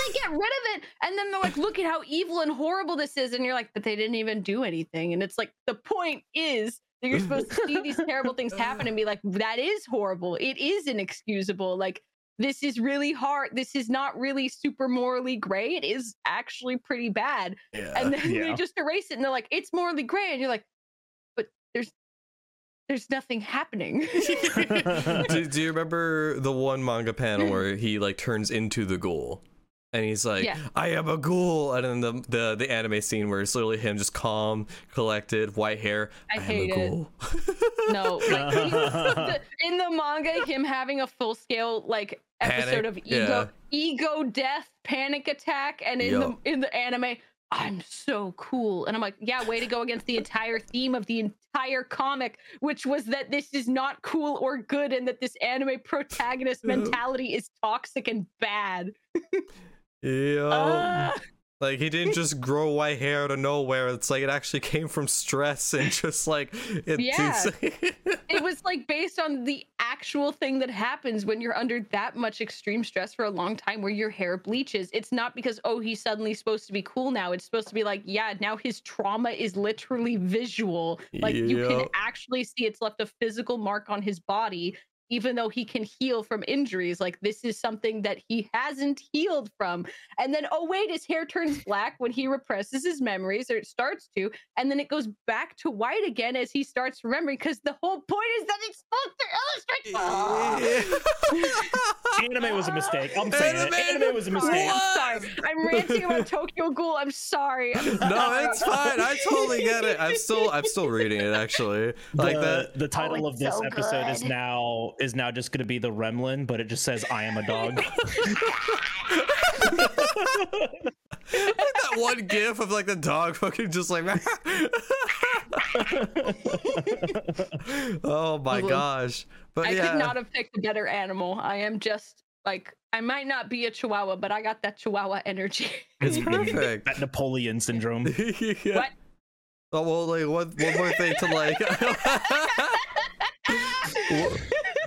they get rid of it, and then they're like, "Look at how evil and horrible this is," and you're like, "But they didn't even do anything." And it's like the point is that you're supposed to see these terrible things happen and be like, "That is horrible. It is inexcusable. Like this is really hard. This is not really super morally gray. It is actually pretty bad." yeah. And then they just erase it, and they're like, "It's morally gray," and you're like, "But there's there's nothing happening." do, do you remember the one manga panel where he like turns into the ghoul and he's like Yeah. i am a ghoul and then the, the the anime scene where it's literally him just calm collected white hair I am hate a it. ghoul No, like the- in the manga, him having a full scale like episode Panic, of ego ego death panic attack, and in Yup. the in the anime, I'm so cool, and I'm like, yeah, way to go against the entire theme of the entire comic, which was that this is not cool or good, and that this anime protagonist mentality is toxic and bad. yeah Ah. Like he didn't just grow white hair out of nowhere. It's like it actually came from stress and just like it, Yeah. it was like based on the actual thing that happens when you're under that much extreme stress for a long time where your hair bleaches. It's not because oh he's suddenly supposed to be cool now. It's supposed to be like yeah now his trauma is literally visual. Like you can actually see it's left a physical mark on his body even though he can heal from injuries like this is something that he hasn't healed from and then oh wait his hair turns black when he represses his memories or it starts to and then it goes back to white again as he starts remembering because the whole point is that it's supposed to illustrate Anime was a mistake. I'm saying it. Anime- Anime was a Sorry, mistake. I'm sorry. I'm ranting about Tokyo Ghoul. I'm sorry. I'm no it's fine i totally get it i'm still i'm still reading it actually like the, that the title oh, it's of this so episode is good. Now is now just going to be the Remlin, but it just says "I am a dog." like that one gif of like the dog fucking just like oh my gosh but I yeah could not have picked a better animal. I am just like I might not be a chihuahua, but I got that chihuahua energy. it's perfect that Napoleon syndrome. yeah. What? oh well like one, one more thing to like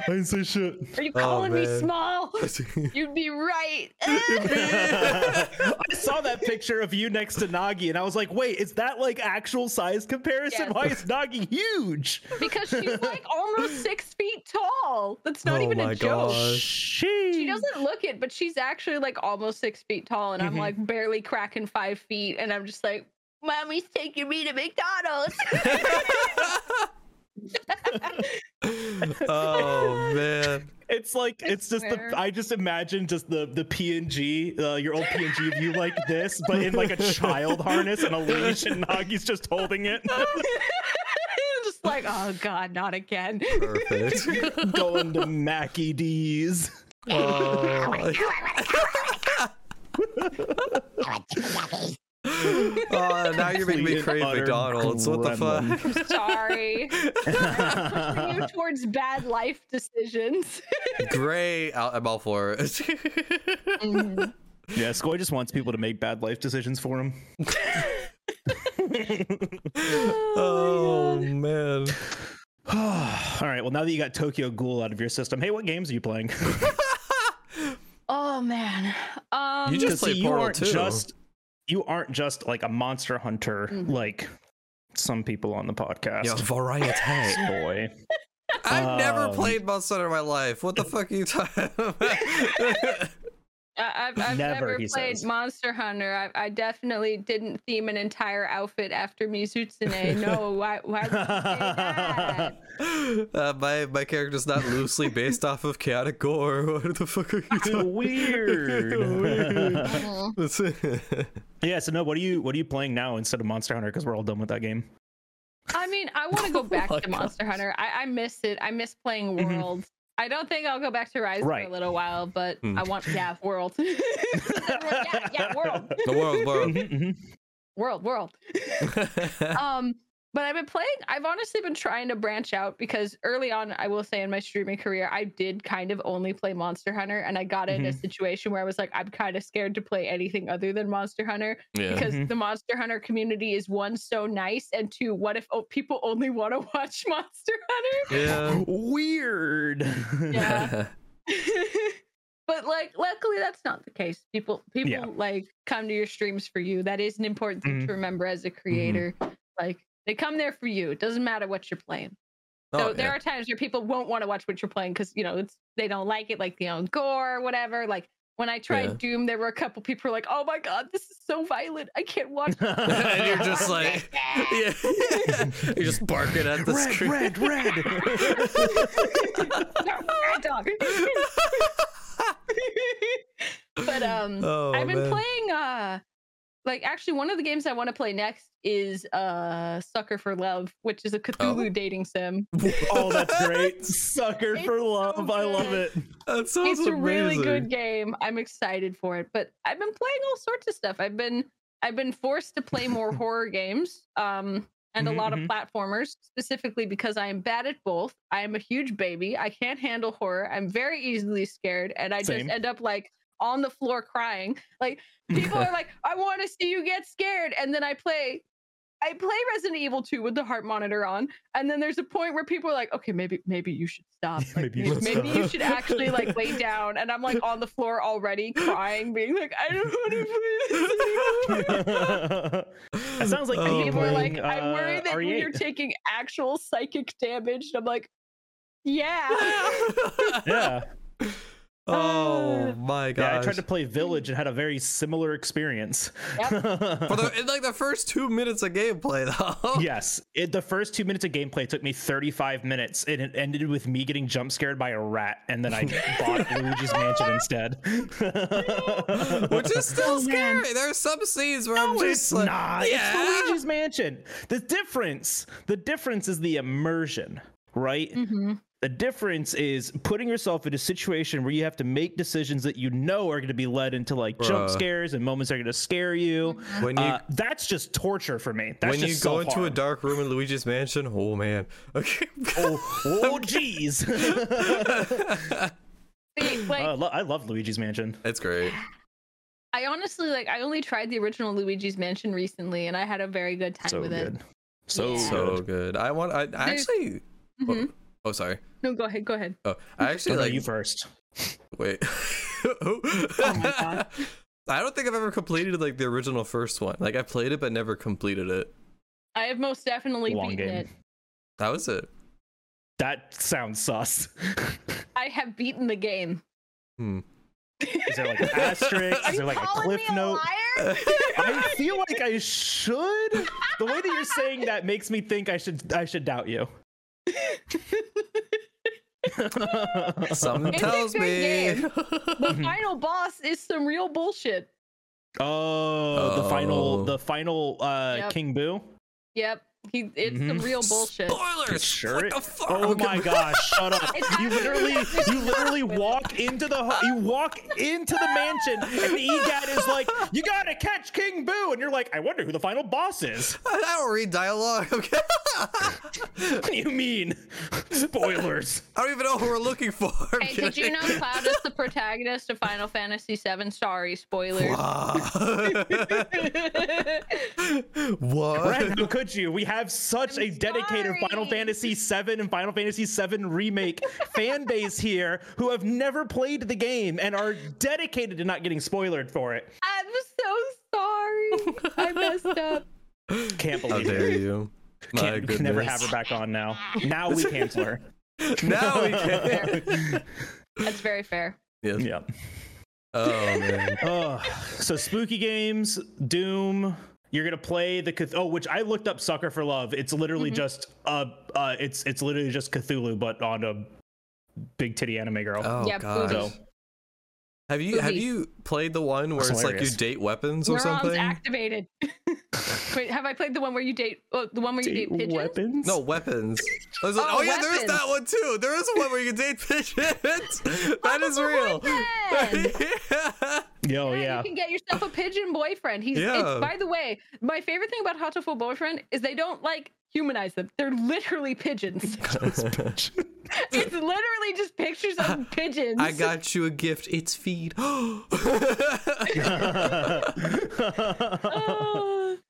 didn't say shit. Are you Oh, calling me small? You'd be right. I saw that picture of you next to Nagi, and I was like, "Wait, is that like actual size comparison? Yes. Why is Nagi huge?" because she's like almost six feet tall. That's not Oh even my a joke. gosh. She She doesn't look it, but she's actually like almost six feet tall, and I'm Mhm. like barely cracking five feet, and I'm just like, "Mommy's taking me to McDonald's." Oh man. It's like it's just the I just imagine just the the PNG, uh, your old PNG of you like this, but in like a child harness and a leash, and Nagi's just holding it, just like, oh god, not again. Perfect. going to Mackie D's. Oh. oh, now you're making me Complete crave McDonald's. What the fuck? gremlin. Sorry. You towards bad life decisions. Great. I'll- I'm all for it. Mhm. Yeah, Skoy just wants people to make bad life decisions for him. oh man. All right. Well, now that you got Tokyo Ghoul out of your system, hey, what games are you playing? Oh man. Um, You just Because played you Portal aren't 2. just you aren't just like a monster hunter Mhm. like some people on the podcast. Yo, variety. Boy. I've never Um, played Monster Hunter in my life. What the fuck are you talking about? I- I've, I've Never, never, he played says. Monster Hunter. I, I definitely didn't theme an entire outfit after Mizutsune. No, why, why would you say that? uh, my my character's not loosely based off of chaotic gore. What the fuck are you talking Weird. Mhm. about? yeah. So no, what are you what are you playing now instead of Monster Hunter? Because we're all done with that game. I mean, I want to go back my to Monster Hunter. I, I miss it. I miss playing Mhm. World. I don't think I'll go back to Rise Right. for a little while, but Hmm. I want yeah, World. yeah, yeah, World, the world, world. Mhm, mhm. World, World. um but i've been playing i've honestly been trying to branch out because early on i will say in my streaming career i did kind of only play monster hunter and i got in a situation where i was like i'm kind of scared to play anything other than monster hunter yeah. because Mhm. the monster hunter community is one so nice and two what if oh, people only want to watch monster hunter Yeah. Weird. Yeah. but like luckily that's not the case people people Yeah. like come to your streams for you that is an important thing Mhm. to remember as a creator like they come there for you it doesn't matter what you're playing so Oh, there yeah. are times where people won't want to watch what you're playing because you know it's they don't like it like you know gore or whatever like when i tried Yeah. doom there were a couple people who were like oh my god this is so violent i can't watch and you're just like, yeah, you're just barking at the red, screen. red, red. Red dog. but um Oh, I've been man. playing uh like actually one of the games I want to play next is uh Sucker for Love, which is a Cthulhu dating sim. oh, that's great. Sucker It's for so love. I love it. That sounds it's a really good game. I'm excited for it. But I've been playing all sorts of stuff. I've been I've been forced to play more horror games. Um and a lot mhm. of platformers, specifically because I am bad at both. I am a huge baby. I can't handle horror. I'm very easily scared, and I Same. just end up like on the floor crying. Like people are like, "I want to see you get scared," and then I play. I play Resident Evil 2 with the heart monitor on, and then there's a point where people are like, "Okay, maybe maybe you should stop. Like, Maybe you maybe, should maybe you should actually like lay down." And I'm like on the floor already crying, being like, "I don't want to play this anymore." that sounds like Oh, me people are like, playing, I'm worried uh, that RE8. you're taking actual psychic damage. And I'm like, yeah. yeah. Oh my god. Yeah, I tried to play Village and had a very similar experience. For the, in like the first two minutes of gameplay though. yes, it, the first two minutes of gameplay took me 35 minutes, and it ended with me getting jump scared by a rat, and then I bought Luigi's Mansion instead. Which is still Oh, man. scary. There are some scenes where I'm No, just it's like, not. Yeah. It's Luigi's Mansion. The difference, the difference is the immersion, right? hmm The difference is putting yourself in a situation where you have to make decisions that you know are going to be led into like jump scares and moments that are going to scare you. When you Uh, that's just torture for me. That's when you just go into a dark room in Luigi's mansion, oh man. Okay. oh, oh, jeez. See, like, I, lo- I love Luigi's Mansion. it's great. I honestly like. I only tried the original Luigi's Mansion recently, and I had a very good time So with good. it. So Yeah. So good. good. I want. I, I There's- actually. Mhm. Oh, Oh, sorry. No, go ahead. Go ahead. Oh, I actually like. you first. Wait. Oh my god. I don't think I've ever completed like the original first one. Like I played it but never completed it. I have most definitely Long beaten game. it. That was it. That sounds sus. I have beaten the game. Hmm. Is there like an asterisk? Are Is there like a cliff me a note? liar? I feel like I should. The way that you're saying that makes me think I should I should doubt you. Something It's a tells good me. game. the final boss is some real bullshit. oh, the final Oh. the final uh Yep. King Boo. Yep. He, it's some Mhm. real bullshit. Spoilers. Sure. What the fuck? Oh my gosh! Shut up! You literally, you literally walk into the, ho- you walk into the mansion, and Egad is like, "You gotta catch King Boo," and you're like, "I wonder who the final boss is." I don't read dialogue. Okay. What do you mean? Spoilers. I don't even know who we're looking for. I'm Hey, did you know. Cloud is the protagonist of Final Fantasy VII? Sorry, spoilers. what? Ren, how could you? We have such I'm a dedicated Final. Fantasy VII and Final Fantasy VII remake fan base here who have never played the game and are dedicated to not getting spoiled for it. I'm so sorry. I messed up. Can't believe How believe dare it. you? My Can't, goodness. can never have her back on now. Now we cancel her. Now we can. That's very fair. yes. yeah. Oh man. Oh, so spooky games, Doom. You're gonna play the Cth- oh, which I looked up. Sucker for Love. It's literally Mhm. just uh, uh, it's it's literally just Cthulhu, but on a big titty anime girl. Oh Yeah, god. boobies. So Have you have you played the one where That's it's like you date weapons or Neurons something? activated. Wait, have I played the one where you date? Oh, the one where you date pigeons? weapons. No weapons. There's a- oh, Oh, yeah, there's that one too. There is one where you can date pigeons. That is real. yeah. Yo, Yeah, yeah. you can get yourself a pigeon boyfriend. He's Yeah. it's, by the way, my favorite thing about Hatoful Boyfriend is they don't like humanize them. They're literally pigeons. it's literally just pictures of pigeons. I got you a gift. It's feed. Oh.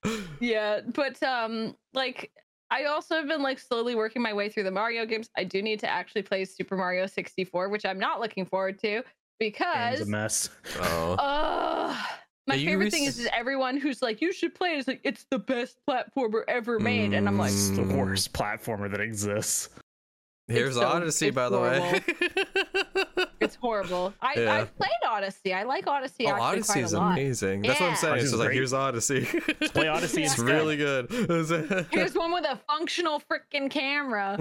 yeah, but um like I also have been like slowly working my way through the Mario games. I do need to actually play Super Mario 64, which I'm not looking forward to because it's a mess. oh. uh my Are you favorite thing is, is everyone who's like, you should play it. It's like it's the best platformer ever made. And I'm like, It's the Mm. worst platformer that exists. Here's so- Odyssey, it's by the way. it's horrible. I Yeah. I've played Odyssey. I like Odyssey oh, Odyssey is amazing. That's what I'm saying. It's Odyssey's just like here's Odyssey. Play Odyssey it's really good. Here's one with a functional freaking camera.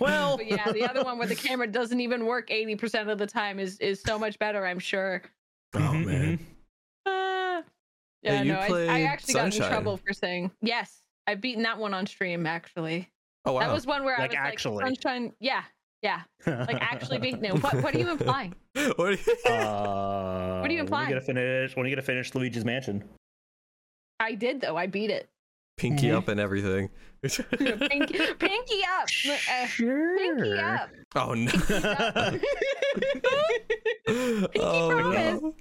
well, But yeah, the other one where the camera doesn't even work 80% of the time is is so much better, I'm sure. Oh Mhm, man. Uh, Yeah, yeah, you no, I, I played actually got in trouble for saying yes. I've beaten that one on stream actually. Oh wow. That was one where Like, I was actually. like Sunshine. Yeah, yeah, like actually beating it. What what are you implying? what are you- Uh, What are you When are you gonna finish? When are you gonna finish Luigi's Mansion? I did though. I beat it. Pinky Mhm. up and everything. Pinky, pinky up. Uh, Sure. pinky up. oh no. up. oh promise. no.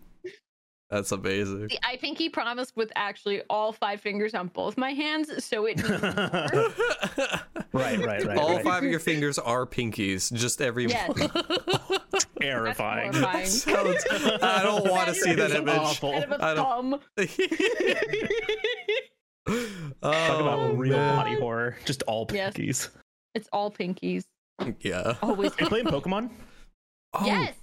That's amazing. See, I pinky promised with actually all five fingers on both my hands, so it. right, right, right. All right. five of your fingers are pinkies, just every Yes. one. Terrifying. horrifying. Sounds- I don't want to see that image. awful. Kind of a I don't- thumb. Talk about Oh, real man. body horror. Just all Yes. pinkies. It's all pinkies. Yeah. Always. Are you playing Pokemon? Oh, Yes,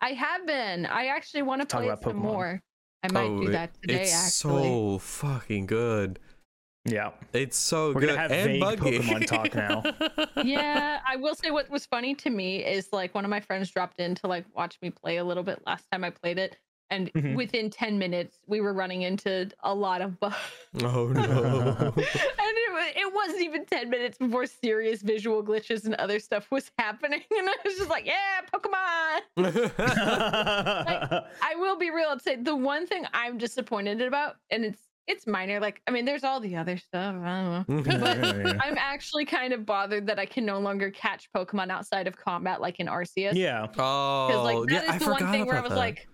I have been. I actually want to play it about some Pokemon. more. I might oh, do that today. It's actually. so fucking good. Yeah. It's so We're good gonna have and vague buggy. Pokemon talk now. yeah, I will say what was funny to me is like one of my friends dropped in to like watch me play a little bit last time I played it, and Mhm. within ten minutes we were running into a lot of bugs. oh no. and it, it wasn't even 10 minutes before serious visual glitches and other stuff was happening. And I was just like, yeah, Pokemon. I will be real and say the one thing I'm disappointed about, and it's it's minor. Like, I mean, there's all the other stuff. I don't know. I'm actually kind of bothered that I can no longer catch Pokemon outside of combat, like in Arceus. yeah. oh, Because like that yeah, is I the one thing where I was that. like,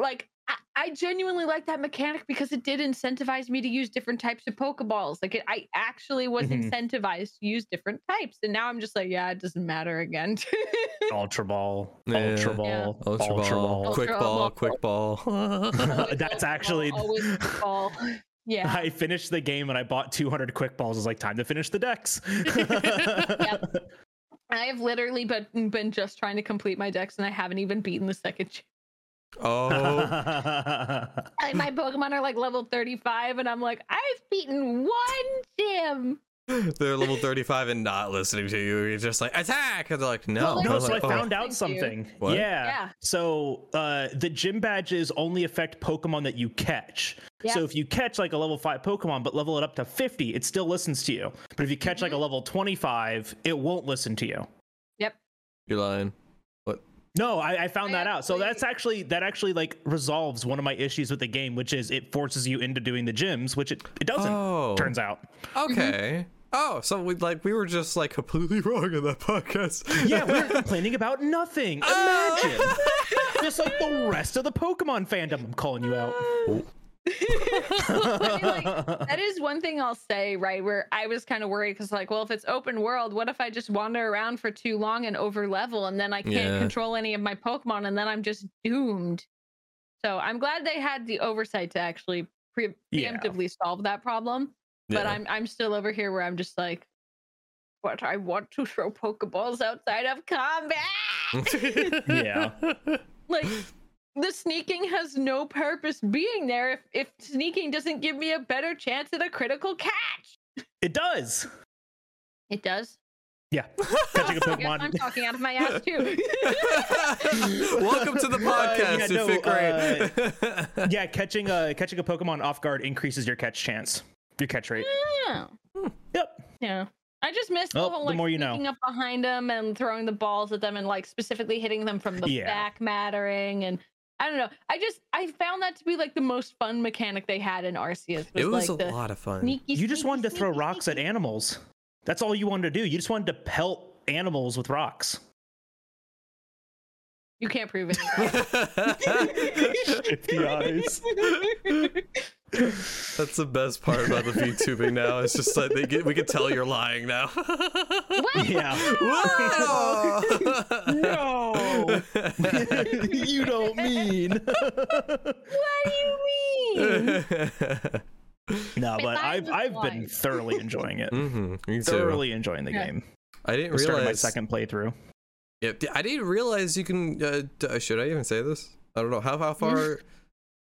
like I, I genuinely like that mechanic because it did incentivize me to use different types of Pokeballs. Like it, I actually was Mhm. incentivized to use different types, and now I'm just like, yeah, it doesn't matter again. Ultra Ball, Yeah. Ultra Yeah. Ball, Ultra, Ultra ball, Ball. quick Ultra ball, ball. quick ball. That's actually. always ball. Yeah. I finished the game and I bought 200 quick balls. It was like time to finish the decks. I have literally been been just trying to complete my decks, and I haven't even beaten the second. Gym. oh, Like my Pokemon are like level 35, and I'm like, I've beaten one gym. they're level 35 and not listening to you. You're just like, attack! And they're like, no. Well, no, I'm so I like, oh. found out something. What? Yeah. Yeah. So uh, the gym badges only affect Pokemon that you catch. Yeah. So if you catch like a level five Pokemon but level it up to 50, it still listens to you. But if you catch like a level 25, it won't listen to you. Yep. You're lying. No, I, I found I that out. So actually- that's actually that actually like resolves one of my issues with the game, which is it forces you into doing the gyms, which it, it doesn't. Oh. Turns out. Okay. Mm-hmm. Oh, so we like we were just like completely wrong in that podcast. Yeah, we're complaining about nothing. Oh. Imagine. Just like the rest of the Pokemon fandom. I'm calling you out. Oh. Like, that is one thing I'll say, right? Where I was kind of worried because, like, well, if it's open world, what if I just wander around for too long and over level and then I can't Yeah. control any of my Pokemon and then I'm just doomed? So I'm glad they had the oversight to actually pre- Yeah. preemptively solve that problem. But Yeah. I'm I'm still over here where I'm just like, but I want to throw Pokeballs outside of combat. Yeah. like the sneaking has no purpose being there if, if sneaking doesn't give me a better chance at a critical catch. It does. It does. Yeah. Catching a I guess I'm talking out of my ass too. Welcome to the Uh, podcast, yeah, you no, fifth grade. yeah, catching a catching a Pokemon off guard increases your catch chance. Your catch rate. yeah. Yep. Yeah. I just missed the Well, whole the more you know. up behind them and throwing the balls at them and like specifically hitting them from the Yeah. back mattering and I don't know. I just I found that to be like the most fun mechanic they had in Arceus. Was, it was like a lot of fun. Sneaky, You just sneaky, wanted to throw sneaky, rocks at animals. That's all you wanted to do. You just wanted to pelt animals with rocks. You can't prove it. Shifty eyes. That's the best part about the VTubing now. It's just like they get, we can tell you're lying now. Yeah. Whoa! No. you don't mean. what do you mean? no, but I've I've been thoroughly enjoying it. hmm me too. Thoroughly enjoying the Yeah. game. I didn't I started my second playthrough. Yeah, I didn't realize you can. Uh, should I even say this? I don't know how how far.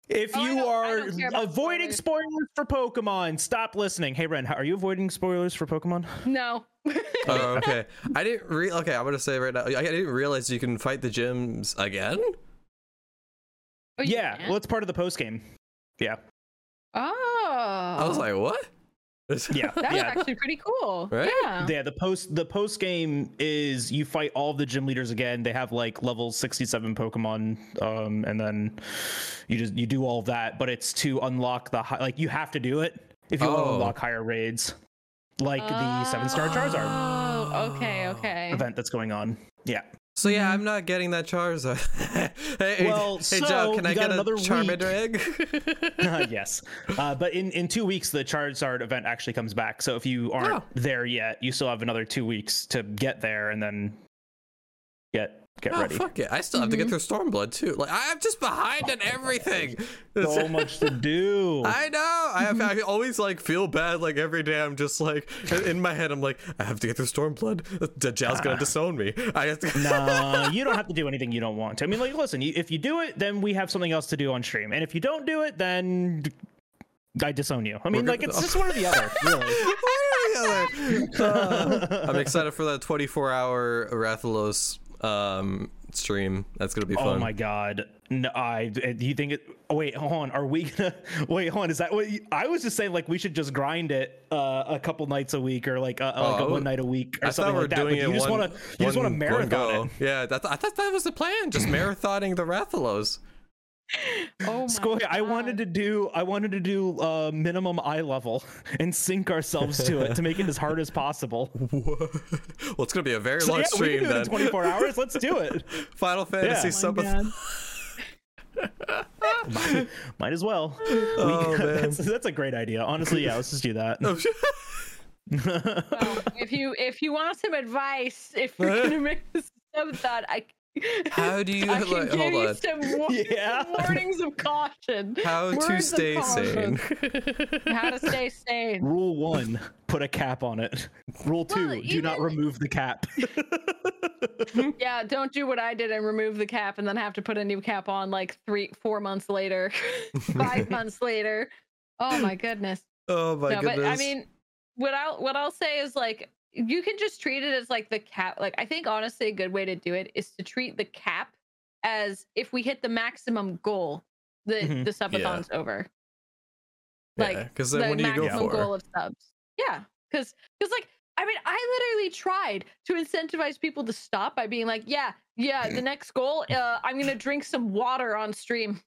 If Oh, you are don't care about avoiding spoilers. for Pokemon, stop listening. Hey Ren, are you avoiding spoilers for Pokemon? No. oh, okay. I didn't re. Okay, I'm gonna say right now. I didn't realize you can fight the gyms again. Oh, you yeah, can? well, it's part of the post game. Yeah, Oh. I was like, what? yeah, that's yeah. actually pretty cool. Right? Yeah. Yeah, the post the post game is you fight all of the gym leaders again. They have like level 67 Pokemon, um, and then you just you do all that. But it's to unlock the high, like you have to do it if you want to Oh. unlock higher raids, like the seven star Charizard Oh, okay, okay. event that's going on. Yeah. So yeah, I'm not getting that Charizard. hey, Well, hey so Joe, can I get a another Charmander egg? Uh, yes, uh, but in in two weeks the Charizard event actually comes back. So if you aren't Oh. there yet, you still have another two weeks to get there and then get get oh, ready. fuck it! I still have to get mm-hmm. through Stormblood too. Like I'm just behind in everything. So much to do. I know. I have. Mm-hmm. I always like feel bad. Like every day, I'm just like in my head. I'm like, I have to get through Stormblood. The Dajjal's gonna ah. disown me. I have to. no, you don't have to do anything you don't want to. I mean, like, listen, if you do it, then we have something else to do on stream, and if you don't do it, then I disown you. I mean, like, it's just one or the other, really. Uh, I'm excited for that 24 hour Rathalos um, stream. That's gonna be fun. Oh my god. No, I do you think it oh, wait, hold on. Are we gonna wait, hold on, is that what you- I was just saying like we should just grind it uh, a couple nights a week or like uh, like a Oh, one night a week or I something thought we were like that. but you just wanna you just wanna one- one marathon go. it. Yeah, I thought that was the plan. Just marathoning the Rathalos. Oh my Scoy, I wanted to do I wanted to do uh, minimum eye level and sync ourselves to it to make it as hard as possible. well, it's gonna be a very So long yeah, we stream can do it in then. 24 hours. Let's do it. Final Fantasy Oh my sub. Might, might as well. Oh, We- man. that's, that's a great idea. Honestly, yeah, let's just do that. Oh, shit. Well, if you if you want some advice, if you're gonna make this thought, I How do you I can like, give hold you on? some wa- Yeah. warnings of caution. How to Words of stay caution. sane? How to stay sane. Rule one: put a cap on it. Rule two: Well, do not remove the cap. Yeah, don't do what I did and remove the cap and then have to put a new cap on like three, four months later, five months later. Oh my goodness. Oh my no, goodness. but I mean, what I'll what I'll say is like you can just treat it as like the cap. Like I think honestly, a good way to do it is to treat the cap as if we hit the maximum goal, the Mhm. the subathon's over. like, yeah, because then the what do you go maximum for? goal of subs. Yeah, because because like I mean, I literally tried to incentivize people to stop by being like, yeah, yeah, the next goal, uh, I'm gonna drink some water on stream.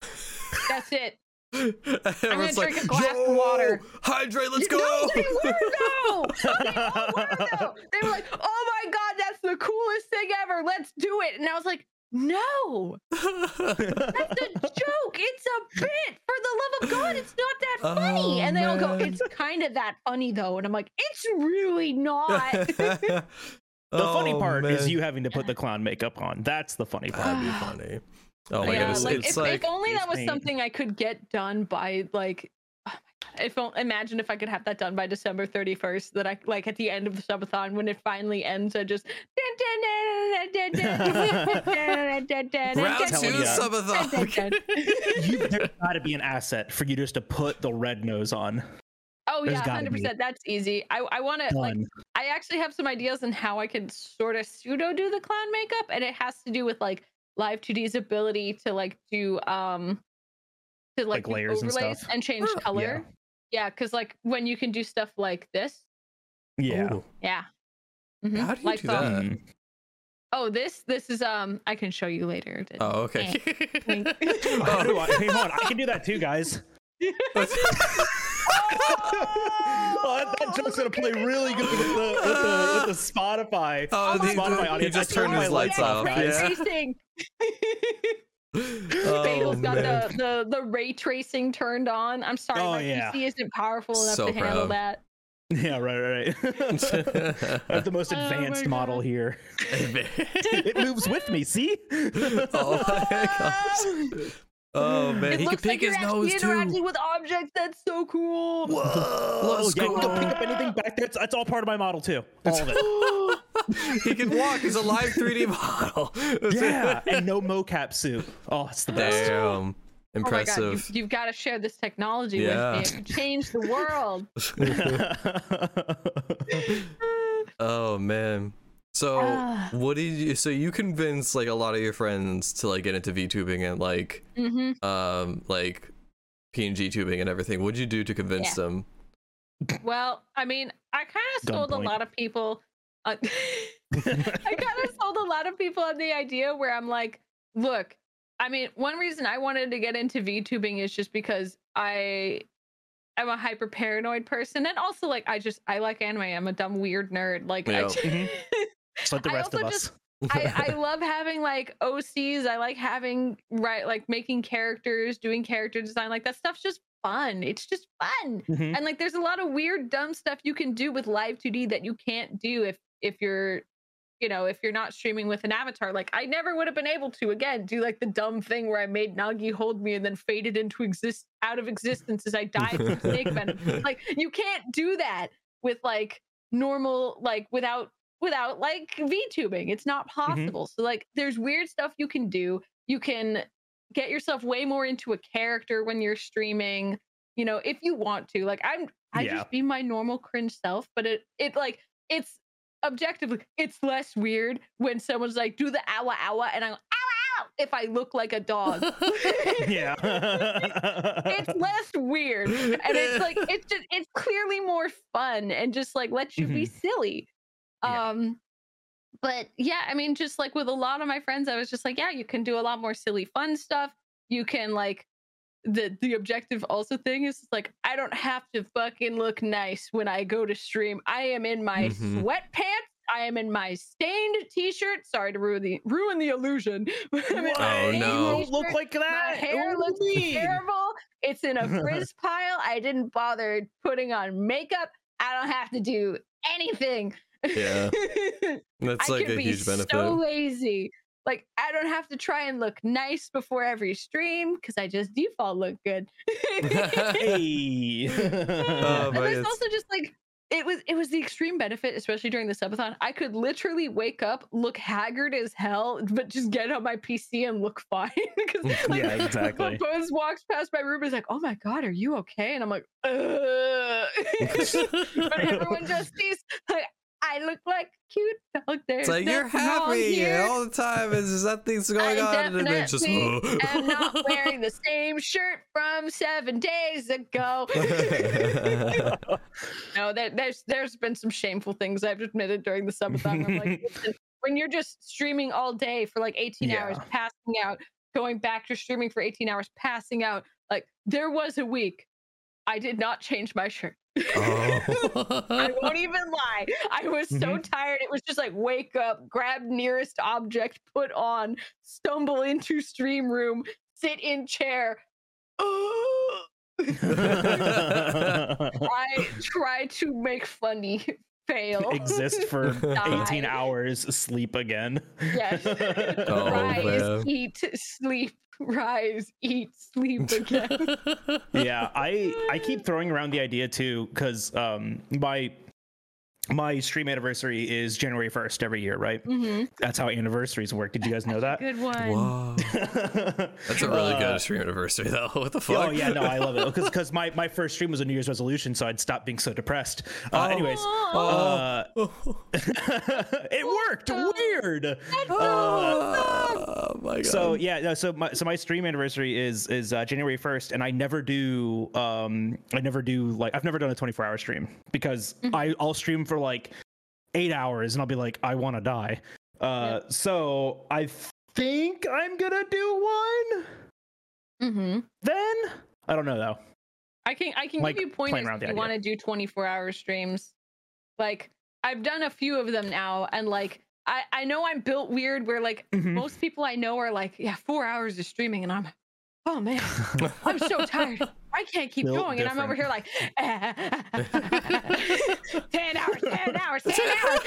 That's it. Everyone's drink like, a glass of water." hydrate, let's go. No, they were though. They were though. They were like, "Oh my god, that's the coolest thing ever. Let's do it." And I was like, "No, that's a joke. It's a bit. For the love of God, it's not that oh, funny." Oh, and they all go, "It's kind of that funny though." And I'm like, "It's really not." the funny Oh, part is you having to put the clown makeup on. That's the funny part. That'd be ah. funny. Oh my yeah, goodness, like it's if, like if only that was paint. something I could get done by like. Oh my god! If o- imagine if I could have that done by December thirty first, that I like at the end of the subathon when it finally ends, I just round two subathon. you, there's got to be an asset for you just to put the red nose on. Oh There's yeah, hundred percent. That's easy. I I want to like. I actually have some ideas on how I could sort of pseudo do the clown makeup, and it has to do with like Live 2D's ability to like do um to like, Like do layers and stuff? and change Oh, color. Yeah, because like when you can do stuff like this. Yeah. Ooh, Yeah. Mhm. How do you Like, do um, that? Mm. Oh, this this is um I can show you later. Oh, okay. Wink. How do I, hey, hold on, I can do that too, guys. oh, that, that joke's gonna play really good with the with the, with the Spotify. Oh, my he, Spotify he audience. just I turned turned his lights lights off. off, guys. Yeah. Tracing. Oh, Bagel's got the, the the ray tracing turned on. I'm sorry, Oh, my yeah. PC isn't powerful enough So to handle that. Yeah, right, right. right. I have the most Oh advanced model God. here. it moves with me. See? oh my gosh. Oh man, it he can looks pick like you're his actually nose interacting too. with objects. That's so cool. Whoa, let's yeah, go. you can pick up anything back there. It's, it's all part of my model too. All of it. he can walk. He's a live 3D model. yeah, and no mocap suit. Oh, it's the best. Damn. Oh my god, Impressive. you've, you've got to share this technology Yeah. with me. Change the world. oh man. So Ah. what did you so you convinced like a lot of your friends to like get into VTubing and like hmm um like PNG tubing and everything. What'd you do to convince Yeah. them? Well, I mean, I kind of sold a lot of people. On, I kind of sold a lot of people on the idea where I'm like, look, I mean, one reason I wanted to get into VTubing is just because I am a hyper paranoid person, and also like I just I like anime. I'm a dumb weird nerd. Like I, Yeah. Mhm. Just like the rest of us. just- I, I love having like OCs. I like having right like making characters, doing character design. Like that stuff's just fun. It's just fun. Mhm. And like there's a lot of weird dumb stuff you can do with live 2D that you can't do if if you're you know, if you're not streaming with an avatar. Like I never would have been able to again do like the dumb thing where I made Nagi hold me and then faded into exist out of existence as I died from snake venom. Like you can't do that with like normal like without without like VTubing. It's not mm-hmm. possible. So like there's weird stuff you can do. You can get yourself way more into a character when you're streaming, you know, if you want to. Like I'm I Yeah. just be my normal cringe self, but it it like it's objectively it's less weird when someone's like do the owa owa and I'm ow ow if I look like a dog. yeah. it's less weird and it's like it's just it's clearly more fun and just like lets you be mm-hmm. silly Yeah. um but yeah i mean just like with a lot of my friends i was just like yeah you can do a lot more silly fun stuff you can like the the objective also thing is like i don't have to fucking look nice when i go to stream i am in my Mhm. sweatpants I am in my stained t-shirt. Sorry to ruin the ruin the illusion. I'm in my Oh, no. You look like that. My hair What looks do you mean? terrible. It's in a frizz pile. I didn't bother putting on makeup. I don't have to do anything. Yeah. That's like a huge benefit. so lazy. Like I don't have to try and look nice before every stream because I just default look good. Hey. Oh, there's also just like it was it was the extreme benefit, especially during the subathon. I could literally wake up, look haggard as hell, but just get on my PC and look fine. because like, Yeah, exactly. Buzz walks past my room and is like, "Oh my god, are you okay?" And I'm like, "Uh." but everyone just sees like I look like cute dog. There's It's like you're happy all the time. Is just nothing's going I on, and it's just. am not wearing the same shirt from seven days ago. no, there, there's there's been some shameful things I've admitted during the subathon. I'm like, listen, when you're just streaming all day for like 18 hours, passing out, going back to streaming for 18 hours, passing out. Like there was a week I did not change my shirt. I oh. won't even lie. I was so Mhm. tired. It was just like wake up, grab nearest object, put on, stumble into stream room, sit in chair. I try to make funny, fail. Exist for Die. 18 hours, sleep again. Yes. Oh, rise, man. eat, sleep, rise, eat, sleep again. yeah, I I keep throwing around the idea too because um my my stream anniversary is January 1st every year, right? hmm That's how anniversaries work. Did you guys know that? Good one. Whoa. That's a really Uh, good stream anniversary, though. What the fuck? Oh yeah, no, I love it because because my my first stream was a New Year's resolution, so I'd stop being so depressed. Uh, Oh. Anyways, Aw. uh, it worked. Weird. Uh, oh my god. so yeah, no, so my so my stream anniversary is is uh, January first, and I never do um I never do like I've never done a twenty four hour stream because I I'll stream for like eight hours and I'll be like I want to die. Uh, so I think I'm gonna do one. Mm-hmm. Then I don't know though. I can I can Like, give you playing pointers if you want to do 24 hour streams. Like I've done a few of them now, and like I I know I'm built weird where like Mhm. most people I know are like yeah four hours of streaming, and I'm oh man I'm so tired. I can't keep Built going, and I'm over here like ten hours, ten hours, ten hours.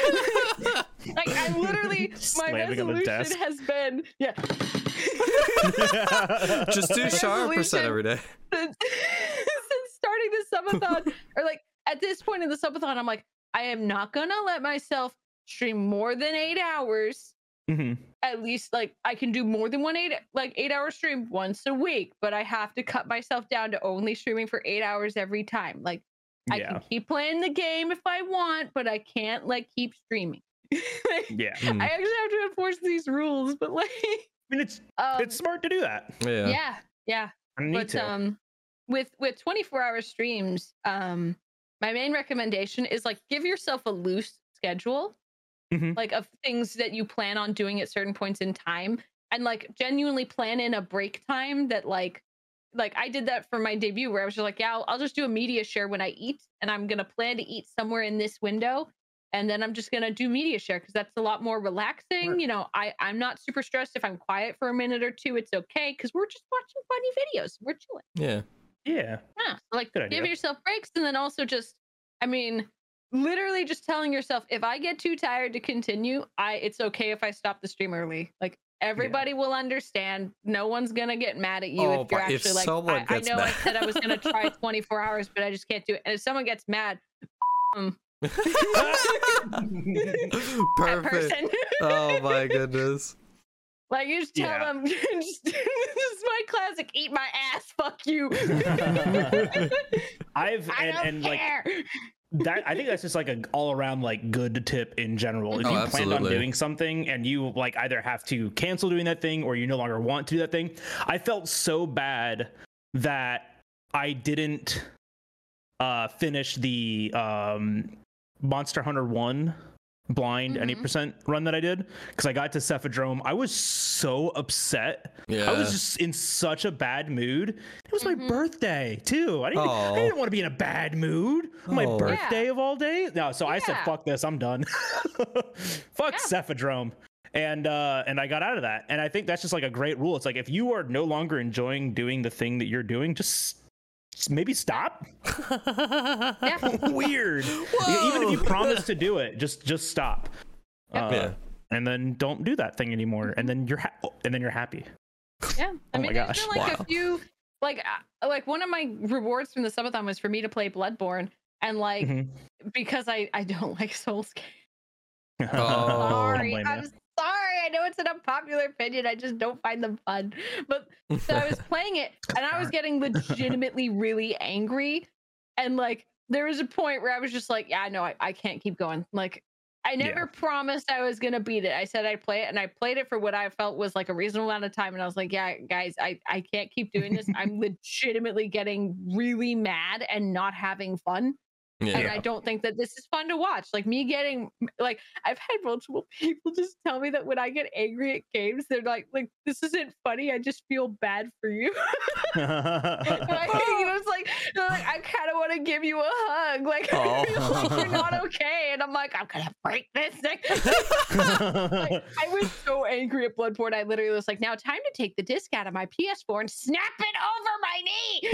like I'm literally my Slamming resolution has been yeah. just do My sharp percent every day. since, since starting the subathon, or like at this point in the subathon, I'm like, I am not gonna let myself stream more than eight hours. Mhm. At least like I can do more than one eight like eight hour stream once a week, but I have to cut myself down to only streaming for eight hours every time. Like I Yeah. can keep playing the game if I want, but I can't like keep streaming. Yeah. Hmm. I actually have to enforce these rules, but like I mean, it's um, it's smart to do that. Yeah. yeah, yeah I need but to. um with with 24 hour streams um my main recommendation is like give yourself a loose schedule Mhm. like of things that you plan on doing at certain points in time and like genuinely plan in a break time that like like I did that for my debut where I was just like yeah I'll, I'll just do a media share when I eat and I'm gonna plan to eat somewhere in this window and then I'm just gonna do media share because that's a lot more relaxing. Right. You know, I I'm not super stressed if I'm quiet for a minute or two. It's okay because we're just watching funny videos. We're chilling. Yeah. yeah. Yeah, so like Good give idea. yourself breaks and then also just, I mean, literally just telling yourself if I get too tired to continue, I it's okay if I stop the stream early. Like everybody will understand. No one's gonna get mad at you Oh, if you're but if actually like I, I gets know I said I was gonna try 24 hours, but I just can't do it. And if someone gets mad um, that Perfect. person. Oh my goodness. like you just tell Yeah. them just, this is my classic eat my ass, fuck you. I've I and, don't and like care. That i think that's just like an all-around like good tip in general. If Oh, you planned on doing something and you like either have to cancel doing that thing or you no longer want to do that thing i felt so bad that i didn't uh finish the um monster hunter 1 blind any Mhm. percent run that I did because I got to Cephadrome. I was so upset. Yeah. I was just in such a bad mood. It was my Mhm. birthday too. I didn't, I didn't want to be in a bad mood on my Oh. birthday of all days. No, so I said, "Fuck this, I'm done." Fuck Yeah. Cephadrome. And uh, and I got out of that, and I think that's just like a great rule. It's like if you are no longer enjoying doing the thing that you're doing, just just maybe stop. Yeah. Weird. Even if you promise to do it, just just stop. Yep. Uh, Yeah. And then don't do that thing anymore, and then you're ha- and then you're happy. Yeah, I Oh mean, my there's gosh. been like Wow. a few, like, uh, like one of my rewards from the subathon was for me to play Bloodborne, and like Mhm. because I I don't like Soulscape. Oh. Sorry, Don't I'm ya. Sorry. I know it's an unpopular opinion. I just don't find them fun. But so I was playing it, and I was getting legitimately really angry, and like there was a point where I was just like, yeah, no, I, I can't keep going. Like I Yeah. never promised I was gonna beat it. I said I'd play it, and I played it for what I felt was like a reasonable amount of time. And I was like, yeah, guys, I I can't keep doing this. I'm legitimately getting really mad and not having fun and I don't think that this is fun to watch. Like me getting like I've had multiple people just tell me that when I get angry at games, they're like, like this isn't funny. I just feel bad for you. and I, you know, it's like, they're like I kind of want to give you a hug. Like I feel like you're not okay, and I'm like, I'm gonna break this thing. Like, I was so angry at Bloodborne. I literally was like, now time to take the disc out of my PS4 and snap it over my knee.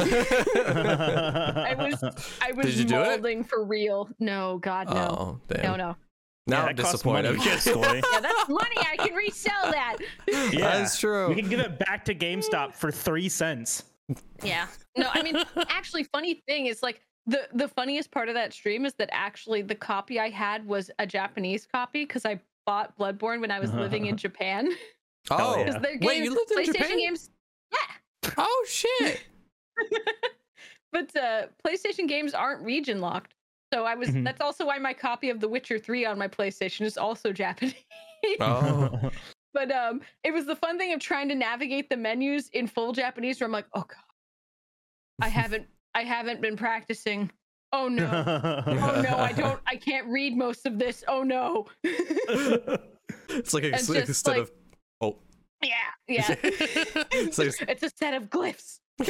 I was I was Did you do it? for real. No, God, no. Oh, damn. No, no. Now Yeah, I'm disappointed. money, Yeah, that's money. I can resell that. Yeah, That's true. We can give it back to GameStop for three cents. Yeah. No, I mean, actually, funny thing is like the the funniest part of that stream is that actually the copy I had was a Japanese copy because I bought Bloodborne when I was living in Japan. Oh, yeah. Because their Wait, games, you lived in PlayStation Japan? games, yeah. oh shit. But uh, PlayStation games aren't region locked. So I was. Mhm. That's also why my copy of The Witcher Three on my PlayStation is also Japanese. Oh, but um, it was the fun thing of trying to navigate the menus in full Japanese. Where I'm like, oh god, I haven't, I haven't been practicing. Oh no. Oh no, I don't. I can't read most of this. Oh no. it's like a, And just, instead like- of oh, yeah, yeah. it's like it's a set of glyphs.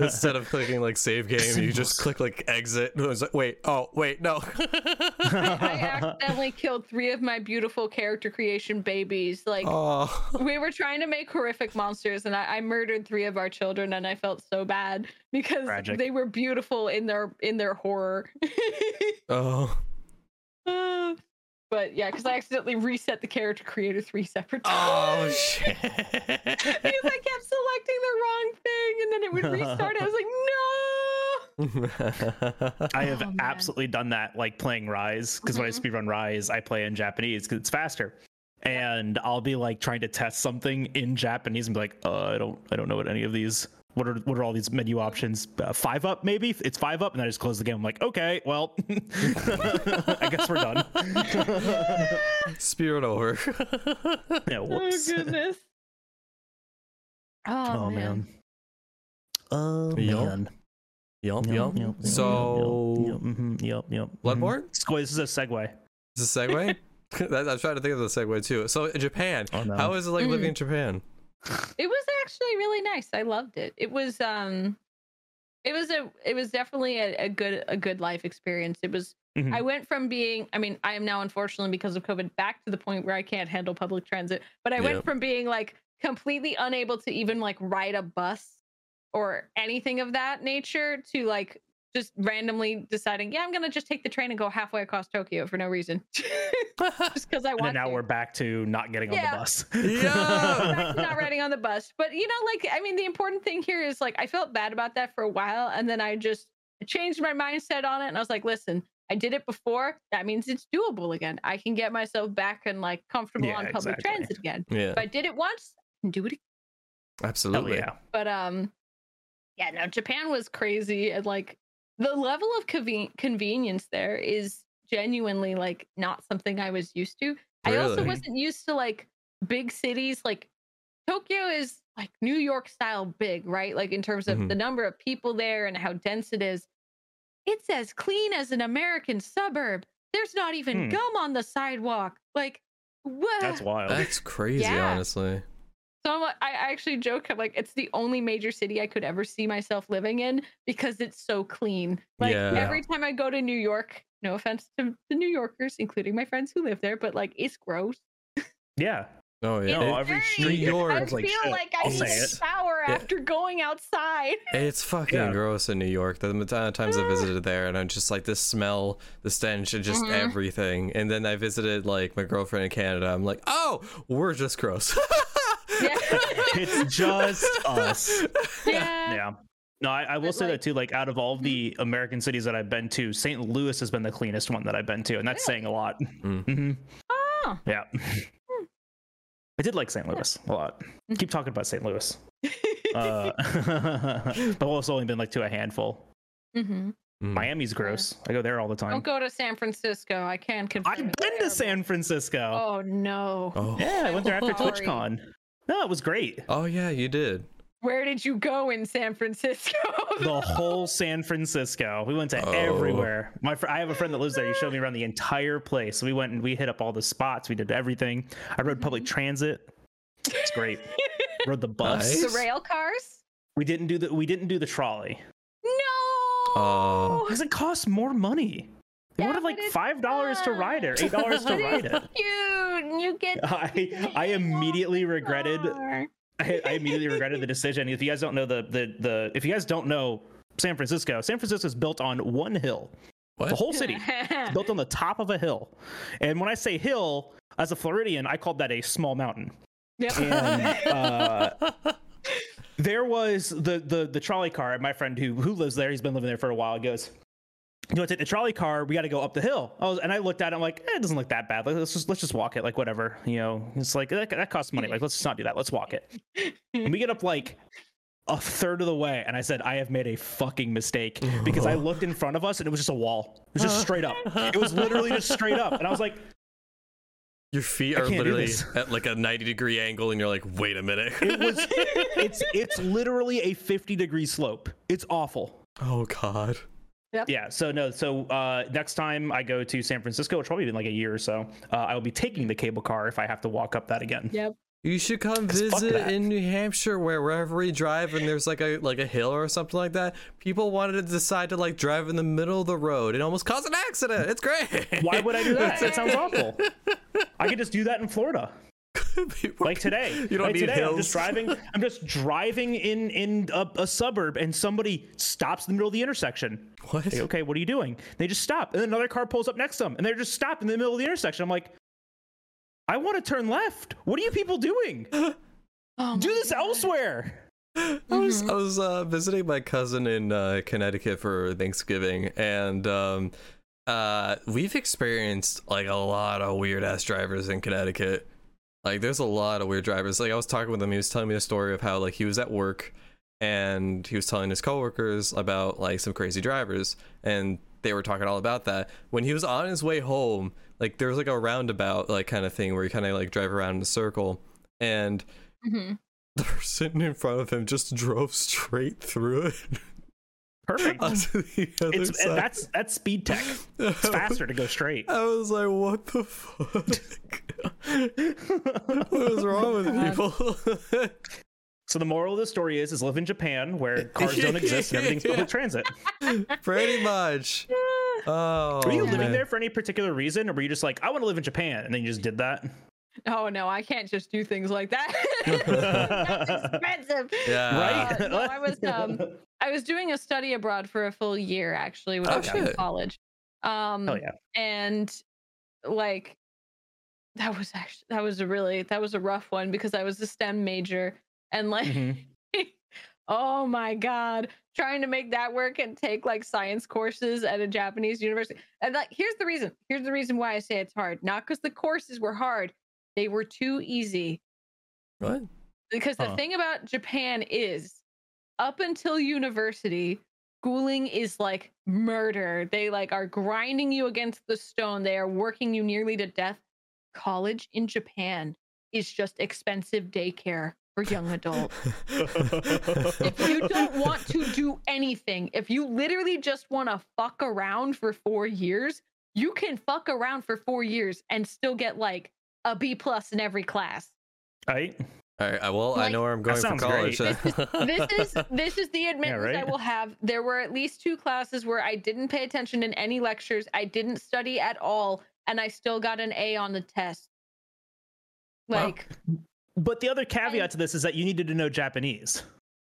instead of clicking like save game, you just click like exit. And it was like, wait, oh wait, no. I, I accidentally killed three of my beautiful character creation babies. Like oh, we were trying to make horrific monsters, and I, I murdered three of our children, and I felt so bad because Tragic. they were beautiful in their in their horror. oh, Uh, but yeah, because I accidentally reset the character creator three separate times. oh shit. because I kept selecting the wrong thing and then it would restart. I was like, no. I have Oh, absolutely done that, like playing Rise, because when I Mhm. speedrun Rise, I play in Japanese because it's faster. And I'll be like trying to test something in Japanese and be like, uh, I don't, I don't know what any of these. What are what are all these menu options? Uh, five up, maybe. It's five up, and I just close the game. I'm like, okay, well, I guess we're done. Spirit over. yeah, Oh goodness. Oh, Oh man. man. Oh Yup. man. Yup, Yup, yup. yup, yup, So, yup, yup, mhm, yup, yep. mhm. Bloodborne? Skoy, this is a segue. Is a segue? I'm trying to think of the segue too. So, in Japan, Oh, no. how is it like Mm. living in Japan? It was actually really nice. I loved it. It was um it was a it was definitely a, a good a good life experience. It was Mhm. I went from being I mean, I am now unfortunately because of COVID back to the point where I can't handle public transit, but I Yep. went from being like completely unable to even like ride a bus or anything of that nature to like just randomly deciding, yeah, I'm gonna just take the train and go halfway across Tokyo for no reason, just because I And want then now to. we're back to not getting on the bus. Yeah. not riding on the bus. But you know, like I mean, the important thing here is like I felt bad about that for a while, and then I just changed my mindset on it, and I was like, listen, I did it before. That means it's doable again. I can get myself back and like comfortable Yeah, on public exactly. transit again. yeah, If I did it once, I can do it again. Hell absolutely. yeah. But um, yeah, no, Japan was crazy, and like the level of conven- convenience there is genuinely like not something I was used to. I also wasn't used to like big cities. Like Tokyo is like New York style big, right? Like in terms of Mhm. the number of people there and how dense it is. It's as clean as an American suburb. There's not even Hmm. gum on the sidewalk. Like, what? That's wild. That's crazy, Yeah. honestly. So I'm, like- I I actually joke, I'm like, it's the only major city I could ever see myself living in because it's so clean. Like Yeah. every time I go to New York, no offense to the New Yorkers, including my friends who live there, but like it's gross. yeah. Oh yeah, No, every street New York. I is like feel shit. like I I'll need say a it. shower Yeah. after going outside. It's fucking Yeah. gross in New York. The amount of times I visited there, and I'm just like this smell, the stench, and just Mhm. everything. And then I visited like my girlfriend in Canada. I'm like, oh, we're just gross. Yeah. It's just us. yeah. Yeah. No, I, I will But, say like- that too. Like, out of all of the American cities that I've been to, St. Louis has been the cleanest one that I've been to, and that's saying a lot. Mm. hmm Oh. Yeah. I did like St. Louis a lot. Keep talking about St. Louis. Uh, but well, it's only been like to a handful. hmm Mm. Miami's gross. I go there all the time. Don't go to San Francisco. I can't confirm. I've been to. San Francisco. Oh no. Oh. Yeah, I went there after Sorry. TwitchCon. No, it was great. Oh yeah, you did. Where did you go in San Francisco? The whole San Francisco. We went to Oh. everywhere. My fr- I have a friend that lives there. He showed me around the entire place. We went and we hit up all the spots. We did everything. I rode public transit. It's great. rode the bus. Nice. the rail cars? We didn't do the we didn't do the trolley No. Uh, because it costs more money. They Yeah, wanted like five dollars to ride it, eight dollars to ride it. cute. You get. I I immediately regretted I, I immediately regretted the decision. If you guys don't know the the the if you guys don't know San Francisco, San Francisco is built on one hill. what? The whole city is built on the top of a hill. And when I say hill, as a Floridian, I called that a small mountain. Yep. And uh, there was the the the trolley car. My friend who who lives there, he's been living there for a while. Goes, you know, take the trolley car. We got to go up the hill. I was, and I looked at it. I'm like, eh, it doesn't look that bad. Like, let's just let's just walk it. Like whatever. You know, it's like that, that costs money. Like let's just not do that. Let's walk it. And we get up like a third of the way, and I said, I have made a fucking mistake because I looked in front of us and it was just a wall. It was just straight up. It was literally just straight up, and I was like, Your feet are literally at like a 90 degree angle, and you're like, wait a minute. it was. It's it's literally a 50 degree slope. It's awful. oh god. Yeah. So no. So uh, next time I go to San Francisco, it's probably been like a year or so. Uh, I will be taking the cable car if I have to walk up that again. Yep. You should come visit in New Hampshire where wherever we drive and there's like a like a hill or something like that. People wanted to decide to like drive in the middle of the road and almost cause an accident. It's great. Why would I do that? That sounds awful. I could just do that in Florida. People- like today. You don't like need today, hills. I'm just driving. I'm just driving in in a, a suburb, and somebody stops in the middle of the intersection. What? Like, okay, what are you doing? They just stop, and then another car pulls up next to them, and they're just stopped in the middle of the intersection. I'm like, I want to turn left. What are you people doing? Oh Do this God. elsewhere. I was I was uh, visiting my cousin in uh, Connecticut for Thanksgiving, and um, uh, we've experienced like a lot of weird ass drivers in Connecticut. Like, there's a lot of weird drivers. Like, I was talking with him. He was telling me a story of how like he was at work, and he was telling his coworkers about like some crazy drivers, and they were talking all about that. When he was on his way home, like there was like a roundabout like kind of thing where you kind of like drive around in a circle, and Mhm. the person in front of him just drove straight through it Perfect. onto the other It's side. and that's that's speed tech. It's faster to go straight. I was like, what the fuck? what is wrong with people? So the moral of the story is: is live in Japan where cars don't exist and everything's public transit. Pretty much. Oh, Were you living man. there for any particular reason, or were you just like, I want to live in Japan, and then you just did that? Oh no, I can't just do things like that. That's expensive. Yeah. right? Uh, no, I was um I was doing a study abroad for a full year actually when I Oh, was in shit. college. Um Hell yeah. and like that was actually that was a really that was a rough one because I was a STEM major and like Mhm. oh my god trying to make that work and take like science courses at a japanese university and like here's the reason here's the reason why i say it's hard not because the courses were hard they were too easy What? because the thing about japan is up until university schooling is like murder they like are grinding you against the stone they are working you nearly to death college in japan is just expensive daycare for young adults if you don't want to do anything, if you literally just want to fuck around for four years, you can fuck around for four years and still get like a B plus in every class. Right? All right. I- Well, I know where I'm going for sounds college. great. This is this is the admittance I right? will have. There were at least two classes where I didn't pay attention in any lectures. I didn't study at all, and I still got an A on the test. Wow. Like But the other caveat to this is that you needed to know Japanese.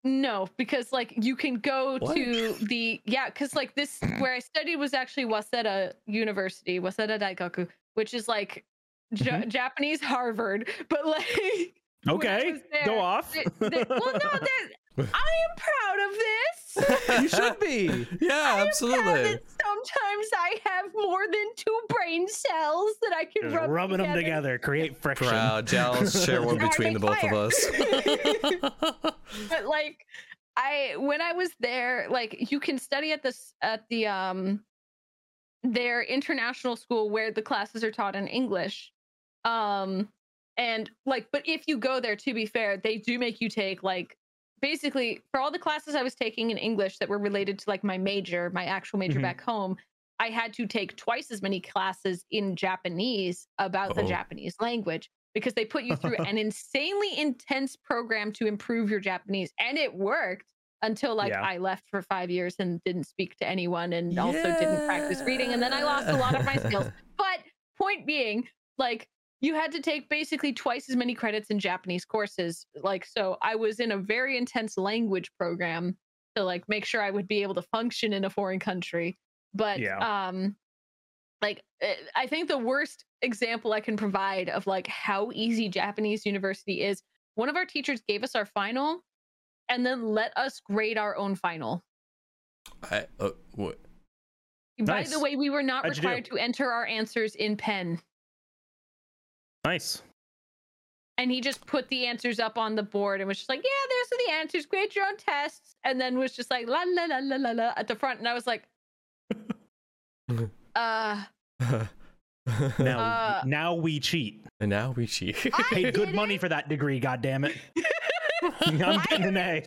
no, because like you can go What? to the yeah, because like this where I studied was actually Waseda University, Waseda Daigaku, which is like Ja- Mhm. Japanese Harvard, but like when I Okay, go off. they- they- well, no, they're- I am proud of this. you should be. yeah, proud absolutely. that sometimes I have more than two brain cells that I can Just rub rubbing them together, create friction. Proud, jealous, share one between the both of us. But like, I when I was there, like you can study at this at the um their international school where the classes are taught in English. Um and like, but if you go there, to be fair, they do make you take like basically for all the classes I was taking in English that were related to like my major, my actual major Mhm. back home, I had to take twice as many classes in Japanese about the Oh. Japanese language because they put you through an insanely intense program to improve your Japanese. And it worked until like Yeah. I left for five years and didn't speak to anyone and also didn't practice reading. And then I lost a lot of my skills. But point being, like, you had to take basically twice as many credits in Japanese courses. Like, so I was in a very intense language program to like make sure I would be able to function in a foreign country. But Yeah. um like eh, I think the worst example I can provide of like how easy Japanese university is, one of our teachers gave us our final and then let us grade our own final. I, uh, what? By Nice. the way, we were not How'd required to enter our answers in pen. Nice. and he just put the answers up on the board and was just like, "Yeah, there's the answers. Create your own tests." And then was just like, "La la la la la la" at the front, and I was like, "Uh, Now, Uh, now we cheat. and now we cheat. I Paid good money it. for that degree. God damn it. I'm getting an A.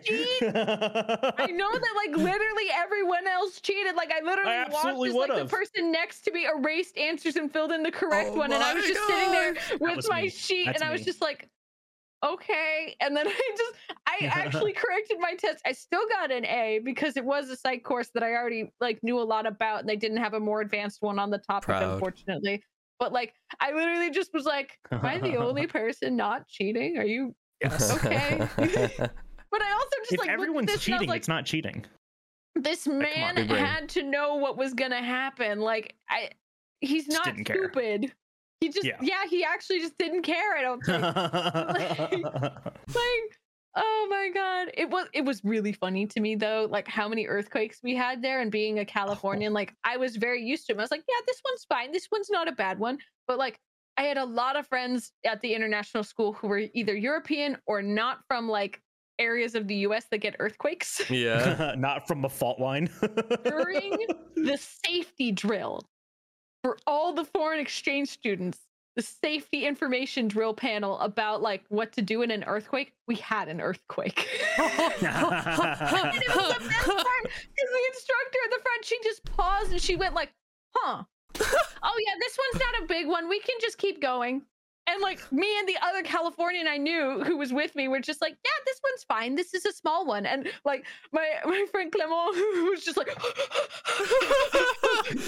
I know that like literally everyone else cheated. Like I literally watched absolutely as like the person next to me erased answers and filled in the correct Oh one, and I was just sitting there with my me. sheet, That's and I was me. just like, okay. And then I just I actually corrected my test. I still got an A because it was a psych course that I already like knew a lot about, and they didn't have a more advanced one on the topic, Proud. unfortunately. But like, I literally just was like, "Am I the only person not cheating? Are you?" Yes. Okay. But I also just If like everyone's this and I cheating, like, it's not cheating. this man big brain. had to know what was gonna happen. Like I, he's Just not didn't care. stupid. He just Yeah. yeah. he actually just didn't care. I don't think. like oh my god it was it was really funny to me though like how many earthquakes we had there and being a oh. californian like i was very used to them i was like yeah this one's fine this one's not a bad one but like i had a lot of friends at the international school who were either european or not from like areas of the us that get earthquakes yeah. not from a fault line. during the safety drill for all the foreign exchange students the safety information drill panel about like what to do in an earthquake we had an earthquake and it was the best part because the instructor at the front she just paused and she went like huh oh yeah this one's not a big one we can just keep going and like me and the other Californian I knew who was with me were just like, yeah, this one's fine. This is a small one. And like my my friend Clement was just like,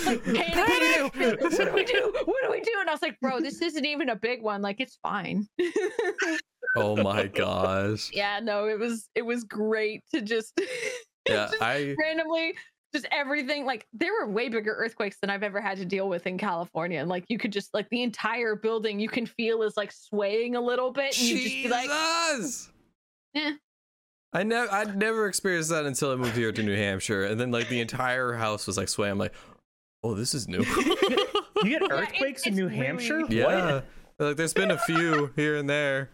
like panicking. What do we do? What do we do? And I was like, bro, this isn't even a big one. Like it's fine. oh my gosh. yeah, no, it was it was great to just Yeah, just I randomly just everything like there were way bigger earthquakes than I've ever had to deal with in California. And like you could just like the entire building you can feel is like swaying a little bit and you just be like Jesus. Eh. I never, I'd never experienced that until I moved here to New Hampshire, and then like the entire house was like swaying. I'm like, oh, this is new. you get it- earthquakes in New really- Hampshire? yeah, like there's been a few here and there.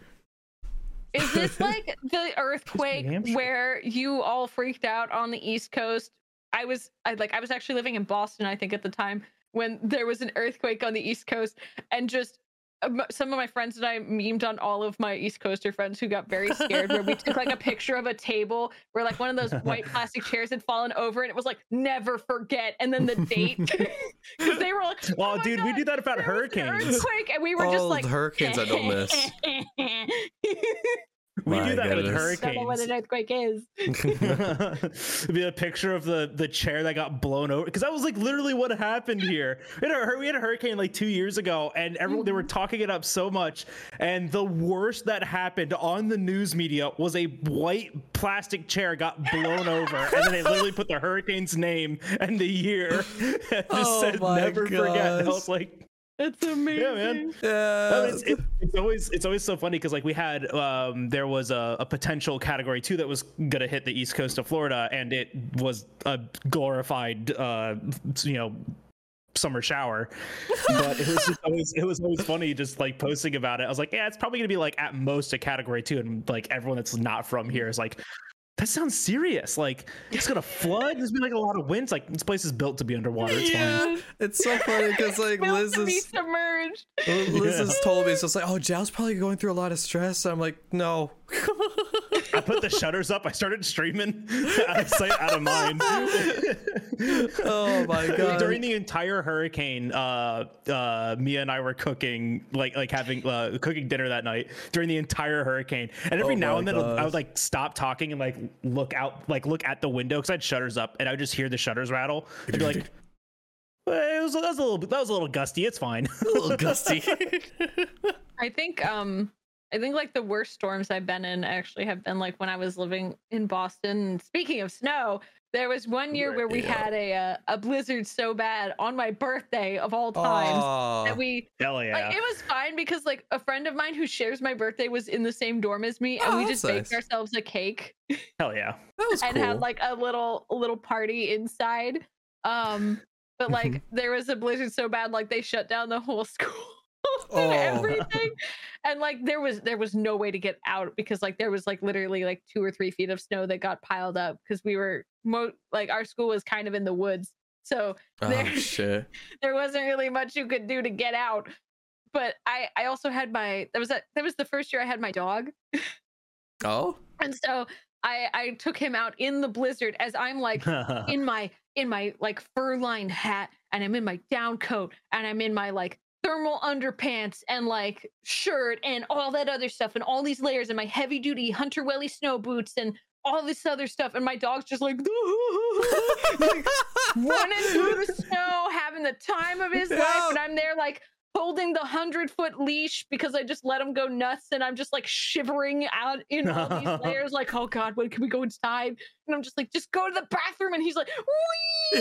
Is this like the earthquake where you all freaked out on the East Coast? I was I like I was actually living in Boston, I think, at the time when there was an earthquake on the East Coast, and just um, some of my friends and I memed on all of my East Coaster friends who got very scared. where we took like a picture of a table where like one of those white plastic chairs had fallen over, and it was like "never forget," and then the date because they were like, "Oh well, my dude, we do that about there an hurricanes. earthquake," and we were just Oh, like hurricanes I don't miss. We My do that with goodness. Don't know what an earthquake is. It'd be a picture of the the chair that got blown over because that was like literally what happened here. We had, a, we had a hurricane like two years ago, and everyone they were mm-hmm. talking it up so much. And the worst that happened on the news media was a white plastic chair got blown over, and then they literally put the hurricane's name and the year. and just Oh said my never forget. And I was like, It's amazing. yeah, man. Yeah. No, it's, it- it's always it's always so funny because like we had um, there was a, a potential category two that was gonna hit the east coast of Florida and it was a glorified uh, you know summer shower but it was just always it was always funny just like posting about it I was like yeah it's probably gonna be like at most a category two and like everyone that's not from here is like that sounds serious like it's gonna flood there's been like a lot of winds like this place is built to be underwater it's fine yeah, it's so funny because like Built Liz to be is submerged. Liz has told me So it's just like, oh, Jal's probably going through a lot of stress. I'm like, no. I put the shutters up. I started streaming out of sight, out of mind. Oh my god. During the entire hurricane, uh, uh, Mia and I were cooking, like, like having uh, cooking dinner that night during the entire hurricane. And every Oh now and then, I would like stop talking and like look out, like look at the window because I had shutters up, and I would just hear the shutters rattle. I'd be like, well, it was, that was a little, that was a little gusty. It's fine. a little gusty. I think um I think like the worst storms I've been in actually have been like when I was living in Boston. Speaking of snow, there was one year where we Yeah. had a uh, a blizzard so bad on my birthday of all times Aw. that we Hell yeah. like it was fine because like a friend of mine who shares my birthday was in the same dorm as me and Oh, we just baked nice. ourselves a cake Hell yeah. that was and cool. had like a little a little party inside. Um but like there was a blizzard so bad like they shut down the whole school and Oh. everything. And like there was there was no way to get out because like there was like literally like two or three feet of snow that got piled up because we were mo- like our school was kind of in the woods. So oh there- shit. there wasn't really much you could do to get out. But I I also had my that was that that was the first year I had my dog. Oh. And so I I took him out in the blizzard as I'm like in my in my like fur lined hat and I'm in my down coat and I'm in my like thermal underpants and like shirt and all that other stuff and all these layers and my heavy duty hunter welly snow boots and all this other stuff. And my dog's just like, like running through the snow having the time of his life. And I'm there like holding the hundred foot leash because I just let him go nuts and I'm just like shivering out in all these layers like oh god when can we go inside? And I'm just like just go to the bathroom. And he's like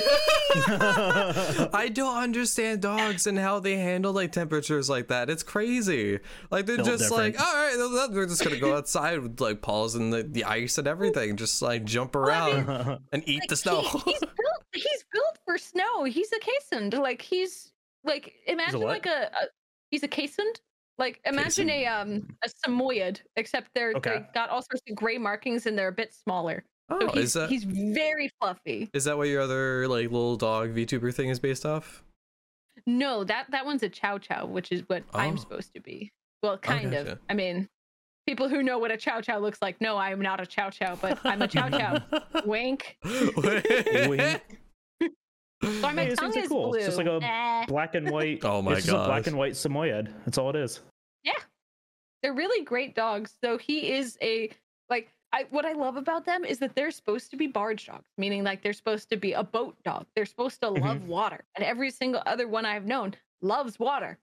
I don't understand dogs and how they handle like temperatures like that. It's crazy. Like they're Built just like, all right, th- th- we're just gonna go outside with like paws and the, the ice and everything, just like jump around and eat Like, the snow. he- he's built he's built for snow. He's a Keeshond like he's like imagine what? like a, a he's a Keeshond like imagine a um a samoyed except they're Okay. they got all sorts of gray markings and they're a bit smaller so oh, he's, is that he's very fluffy is that what your other like little dog VTuber thing is based off? No, that that one's a chow chow, which is what I'm Oh. supposed to be. Well, kind of. gotcha. I mean, people who know what a chow chow looks like, no, I'm not a chow chow, but I'm a chow chow. Wink. Wink. So my Hey, these tongue things is cool. blue. It's just like a Eh. black and white. Oh my it's just a black and white Samoyed. That's all it is. Yeah, they're really great dogs. So he is a like I what I love about them is that they're supposed to be barge dogs, meaning like they're supposed to be a boat dog. They're supposed to Mhm. love water. And every single other one I've known loves water.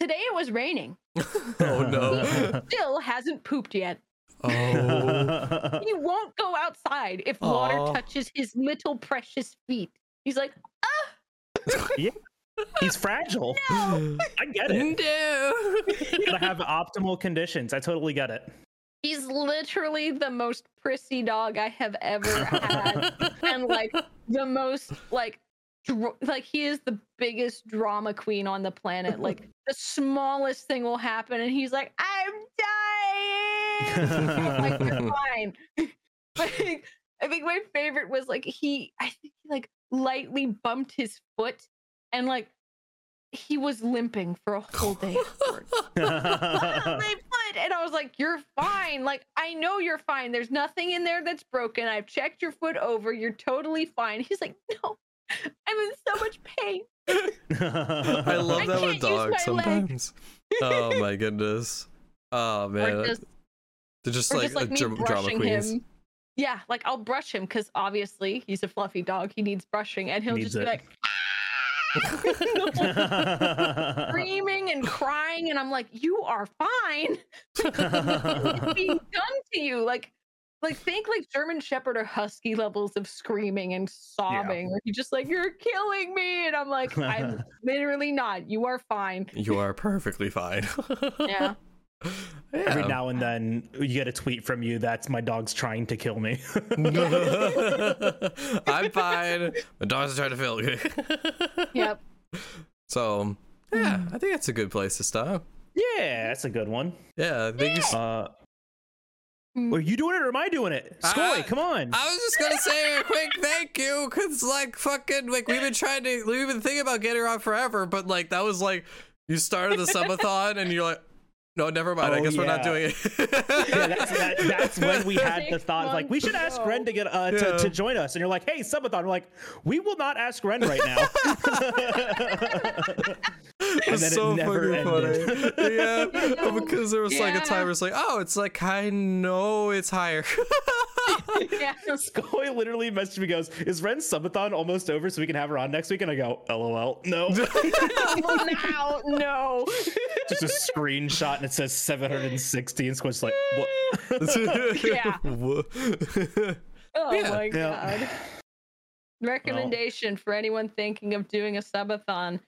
Today it was raining. oh no. Still hasn't pooped yet. Oh. He won't go outside if water touches his little precious feet. He's like, ah. yeah. He's fragile. no. I get it. no. You gotta have optimal conditions. I totally get it. He's literally the most prissy dog I have ever had. and like the most like dr- like he is the biggest drama queen on the planet. Like the smallest thing will happen and he's like, I'm dying. I'm like, you're fine. but I think, my favorite was like he I think he like lightly bumped his foot and like he was limping for a whole day. afterwards. my foot. And I was like, You're fine. Like, I know you're fine. There's nothing in there that's broken. I've checked your foot over. You're totally fine. He's like, No, I'm in so much pain. I love I that with dogs sometimes. oh my goodness. Oh Or man. just, They're just or like, just like a me dra- drama brushing queens. him. Yeah, like I'll brush him because obviously he's a fluffy dog. He needs brushing, and he'll Needs just be it. like screaming and crying, and I'm like, "You are fine. It's being done to you." Like, like think like German Shepherd or Husky levels of screaming and sobbing. Where he's just like, "You're killing me," and I'm like, "I'm literally not. You are fine." You are perfectly fine. Yeah. Every now and then you get a tweet from you that's my dog's trying to kill me. I'm fine. My dogs are trying to fill you. Yep. so yeah, I think that's a good place to stop. yeah, that's a good one. Yeah, thank you. s- Uh, Mm. are you doing it or am I doing it? Skoy, Uh, come on. I was just gonna say a quick thank you, cause like fucking like we've been trying to we've been thinking about getting her on forever, but like that was like you started the subathon and you're like, no, never mind. I Oh, guess we're not doing it. yeah, that's, that, that's when we had the thought of like we should months ask Ren to get uh, to, Yeah. to join us, and you're like, hey, subathon. We're like, we will not ask Ren right now. and It's then so it never fucking ended. funny. yeah, because there was like a Yeah. time where it's like, oh, it's like I know it's higher. yeah. Skoy literally messaged me, goes, "Is Ren's subathon almost over so we can have her on next week?" And I go, "LOL, no." now, no. Just a screenshot and it says 760, and Skoy's like, "What?" Yeah. Oh Yeah. my Yeah. god. Recommendation for anyone thinking of doing a subathon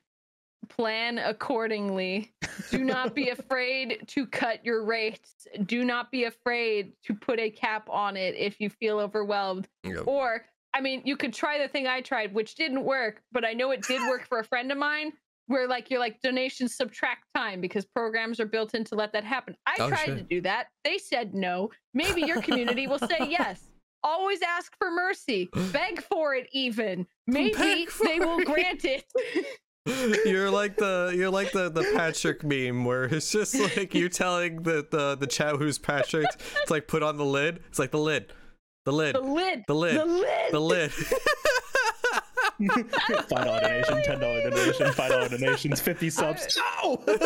plan accordingly. Do not be afraid to cut your rates. Do not be afraid to put a cap on it if you feel overwhelmed. Yep. Or, I mean, you could try the thing I tried, which didn't work, but I know it did work for a friend of mine. Where like you're like donations subtract time because programs are built in to let that happen. I Oh, tried to do that. They said no. Maybe your community will say yes. Always ask for mercy. Beg for it even. Maybe for they will it. grant it. you're like the you're like the the Patrick meme where it's just like you telling the the the chat who's Patrick. It's like put on the lid. It's like the lid, the lid, The lid. the lid, The lid. the lid. Five dollar donation, ten dollar donation, five dollar donations, fifty subs. No. That's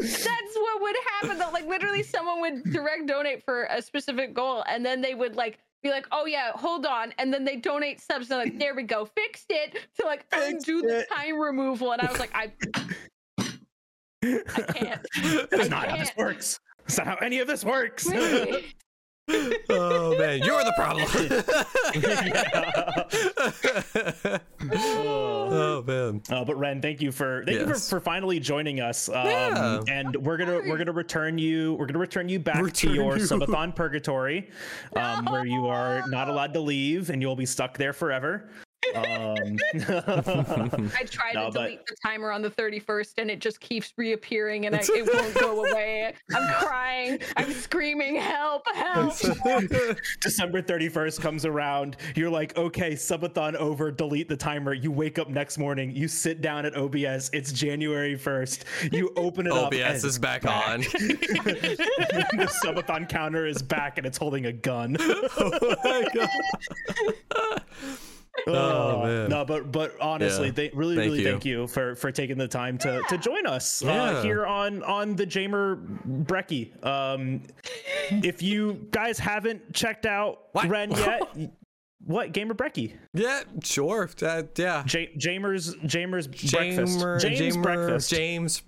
what would happen though. Like literally someone would direct donate for a specific goal and then they would like be like, oh yeah, hold on. And then they donate subs. And they're like, there we go, fixed it to like Fixed undo the time removal. And I was like, I I can't. That's I not how this works. That's not how any of this works. Really? Oh man, you're the problem. oh man. Uh, but Ren, thank you for thank you for, for finally joining us. Um, Yeah. And we're gonna we're gonna return you we're gonna return you back Return to your you. subathon purgatory, um, where you are not allowed to leave and you'll be stuck there forever. Um, I tried No, to but- delete the timer on the 31st and it just keeps reappearing and I, it won't go away. I'm crying. I'm screaming, help, help. December 31st comes around. You're like, okay, subathon over, delete the timer. You wake up next morning, you sit down at OBS. It's January 1st. You open it up. OBS is it's back on. the subathon counter is back and it's holding a gun. oh my god. Oh, man. No, but but honestly, Yeah. they really Thank really you. thank you for for taking the time to to join us uh, here on on the Jamer Brecky. Um, if you guys haven't checked out What? Ren yet, what Gamer Brecky? Yeah, sure. Uh, yeah. J- Jamer's Jamer's breakfast. Jamer, James Jamer, breakfast. James.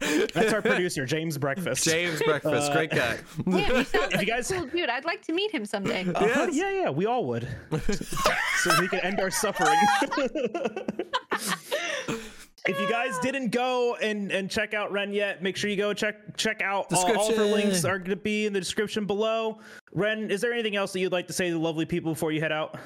That's our producer, James Breakfast. James breakfast. Uh, Great guy. Damn, he sounds like guys- a cool dude. I'd like to meet him someday. Uh-huh, Yes. Yeah, yeah, we all would. so we can end our suffering. If you guys didn't go and and check out Ren yet, make sure you go check check out all, all of her links are going to be in the description below. Ren, is there anything else that you'd like to say to the lovely people before you head out?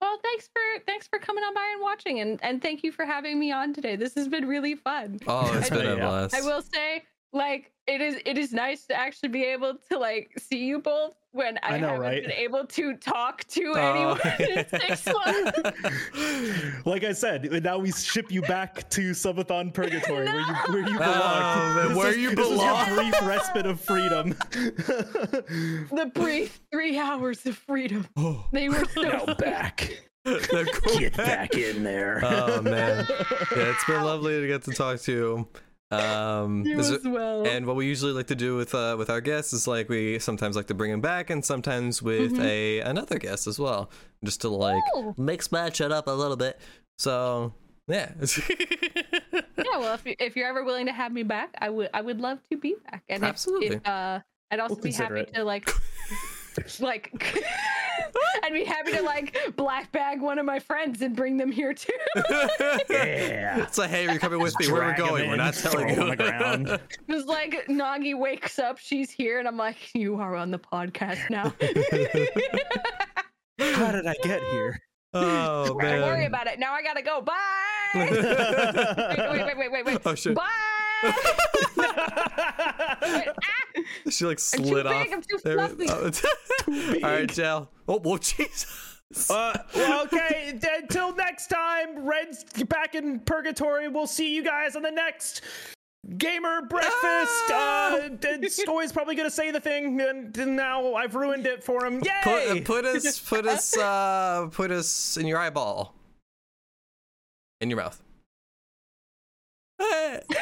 Well, thanks for thanks for coming on by and watching, and and thank you for having me on today. This has been really fun. Oh, it's been a blast. I will say, like, it is it is nice to actually be able to like see you both when I, I know, haven't right? been able to talk to Oh. anyone in six months. like I said, now we ship you back to Subathon Purgatory, where you where you belong. Oh, man, This where is- you this is your brief respite of freedom. the brief three hours of freedom. Oh, They were so now back. cool. Get back in there. Oh man, yeah, it's been lovely to get to talk to you. Um, you as it- well. and what we usually like to do with uh, with our guests is like we sometimes like to bring them back, and sometimes with Mhm. a another guest as well, just to like Oh. mix match it up a little bit. So yeah, yeah, well, if, you, if you're ever willing to have me back, I would I would love to be back. And Absolutely. if, uh, I'd also We'll be happy it. to like like I'd be happy to like black bag one of my friends and bring them here too. Yeah. It's like, hey, you're coming with me. Where we're Drag 'em going? We're not throw telling 'em you. on the ground. It's like Nagi wakes up, she's here, and I'm like, you are on the podcast now. How did I get here? oh Don't worry about it. Now I gotta go. Bye. wait, wait, wait, wait, wait, wait. Oh shit. Bye. Wait, ah! She like I'm too slid big, off. I'm too fluffy. oh, All right, Jal. Oh, well, Jesus. Uh, well, okay. Until next time, Ren's back in purgatory. We'll see you guys on the next gamer breakfast. Ah! Uh, d- Skoy's probably gonna say the thing, and and now I've ruined it for him. Yay! Put, uh, put us, put us, uh, put us in your eyeball, in your mouth.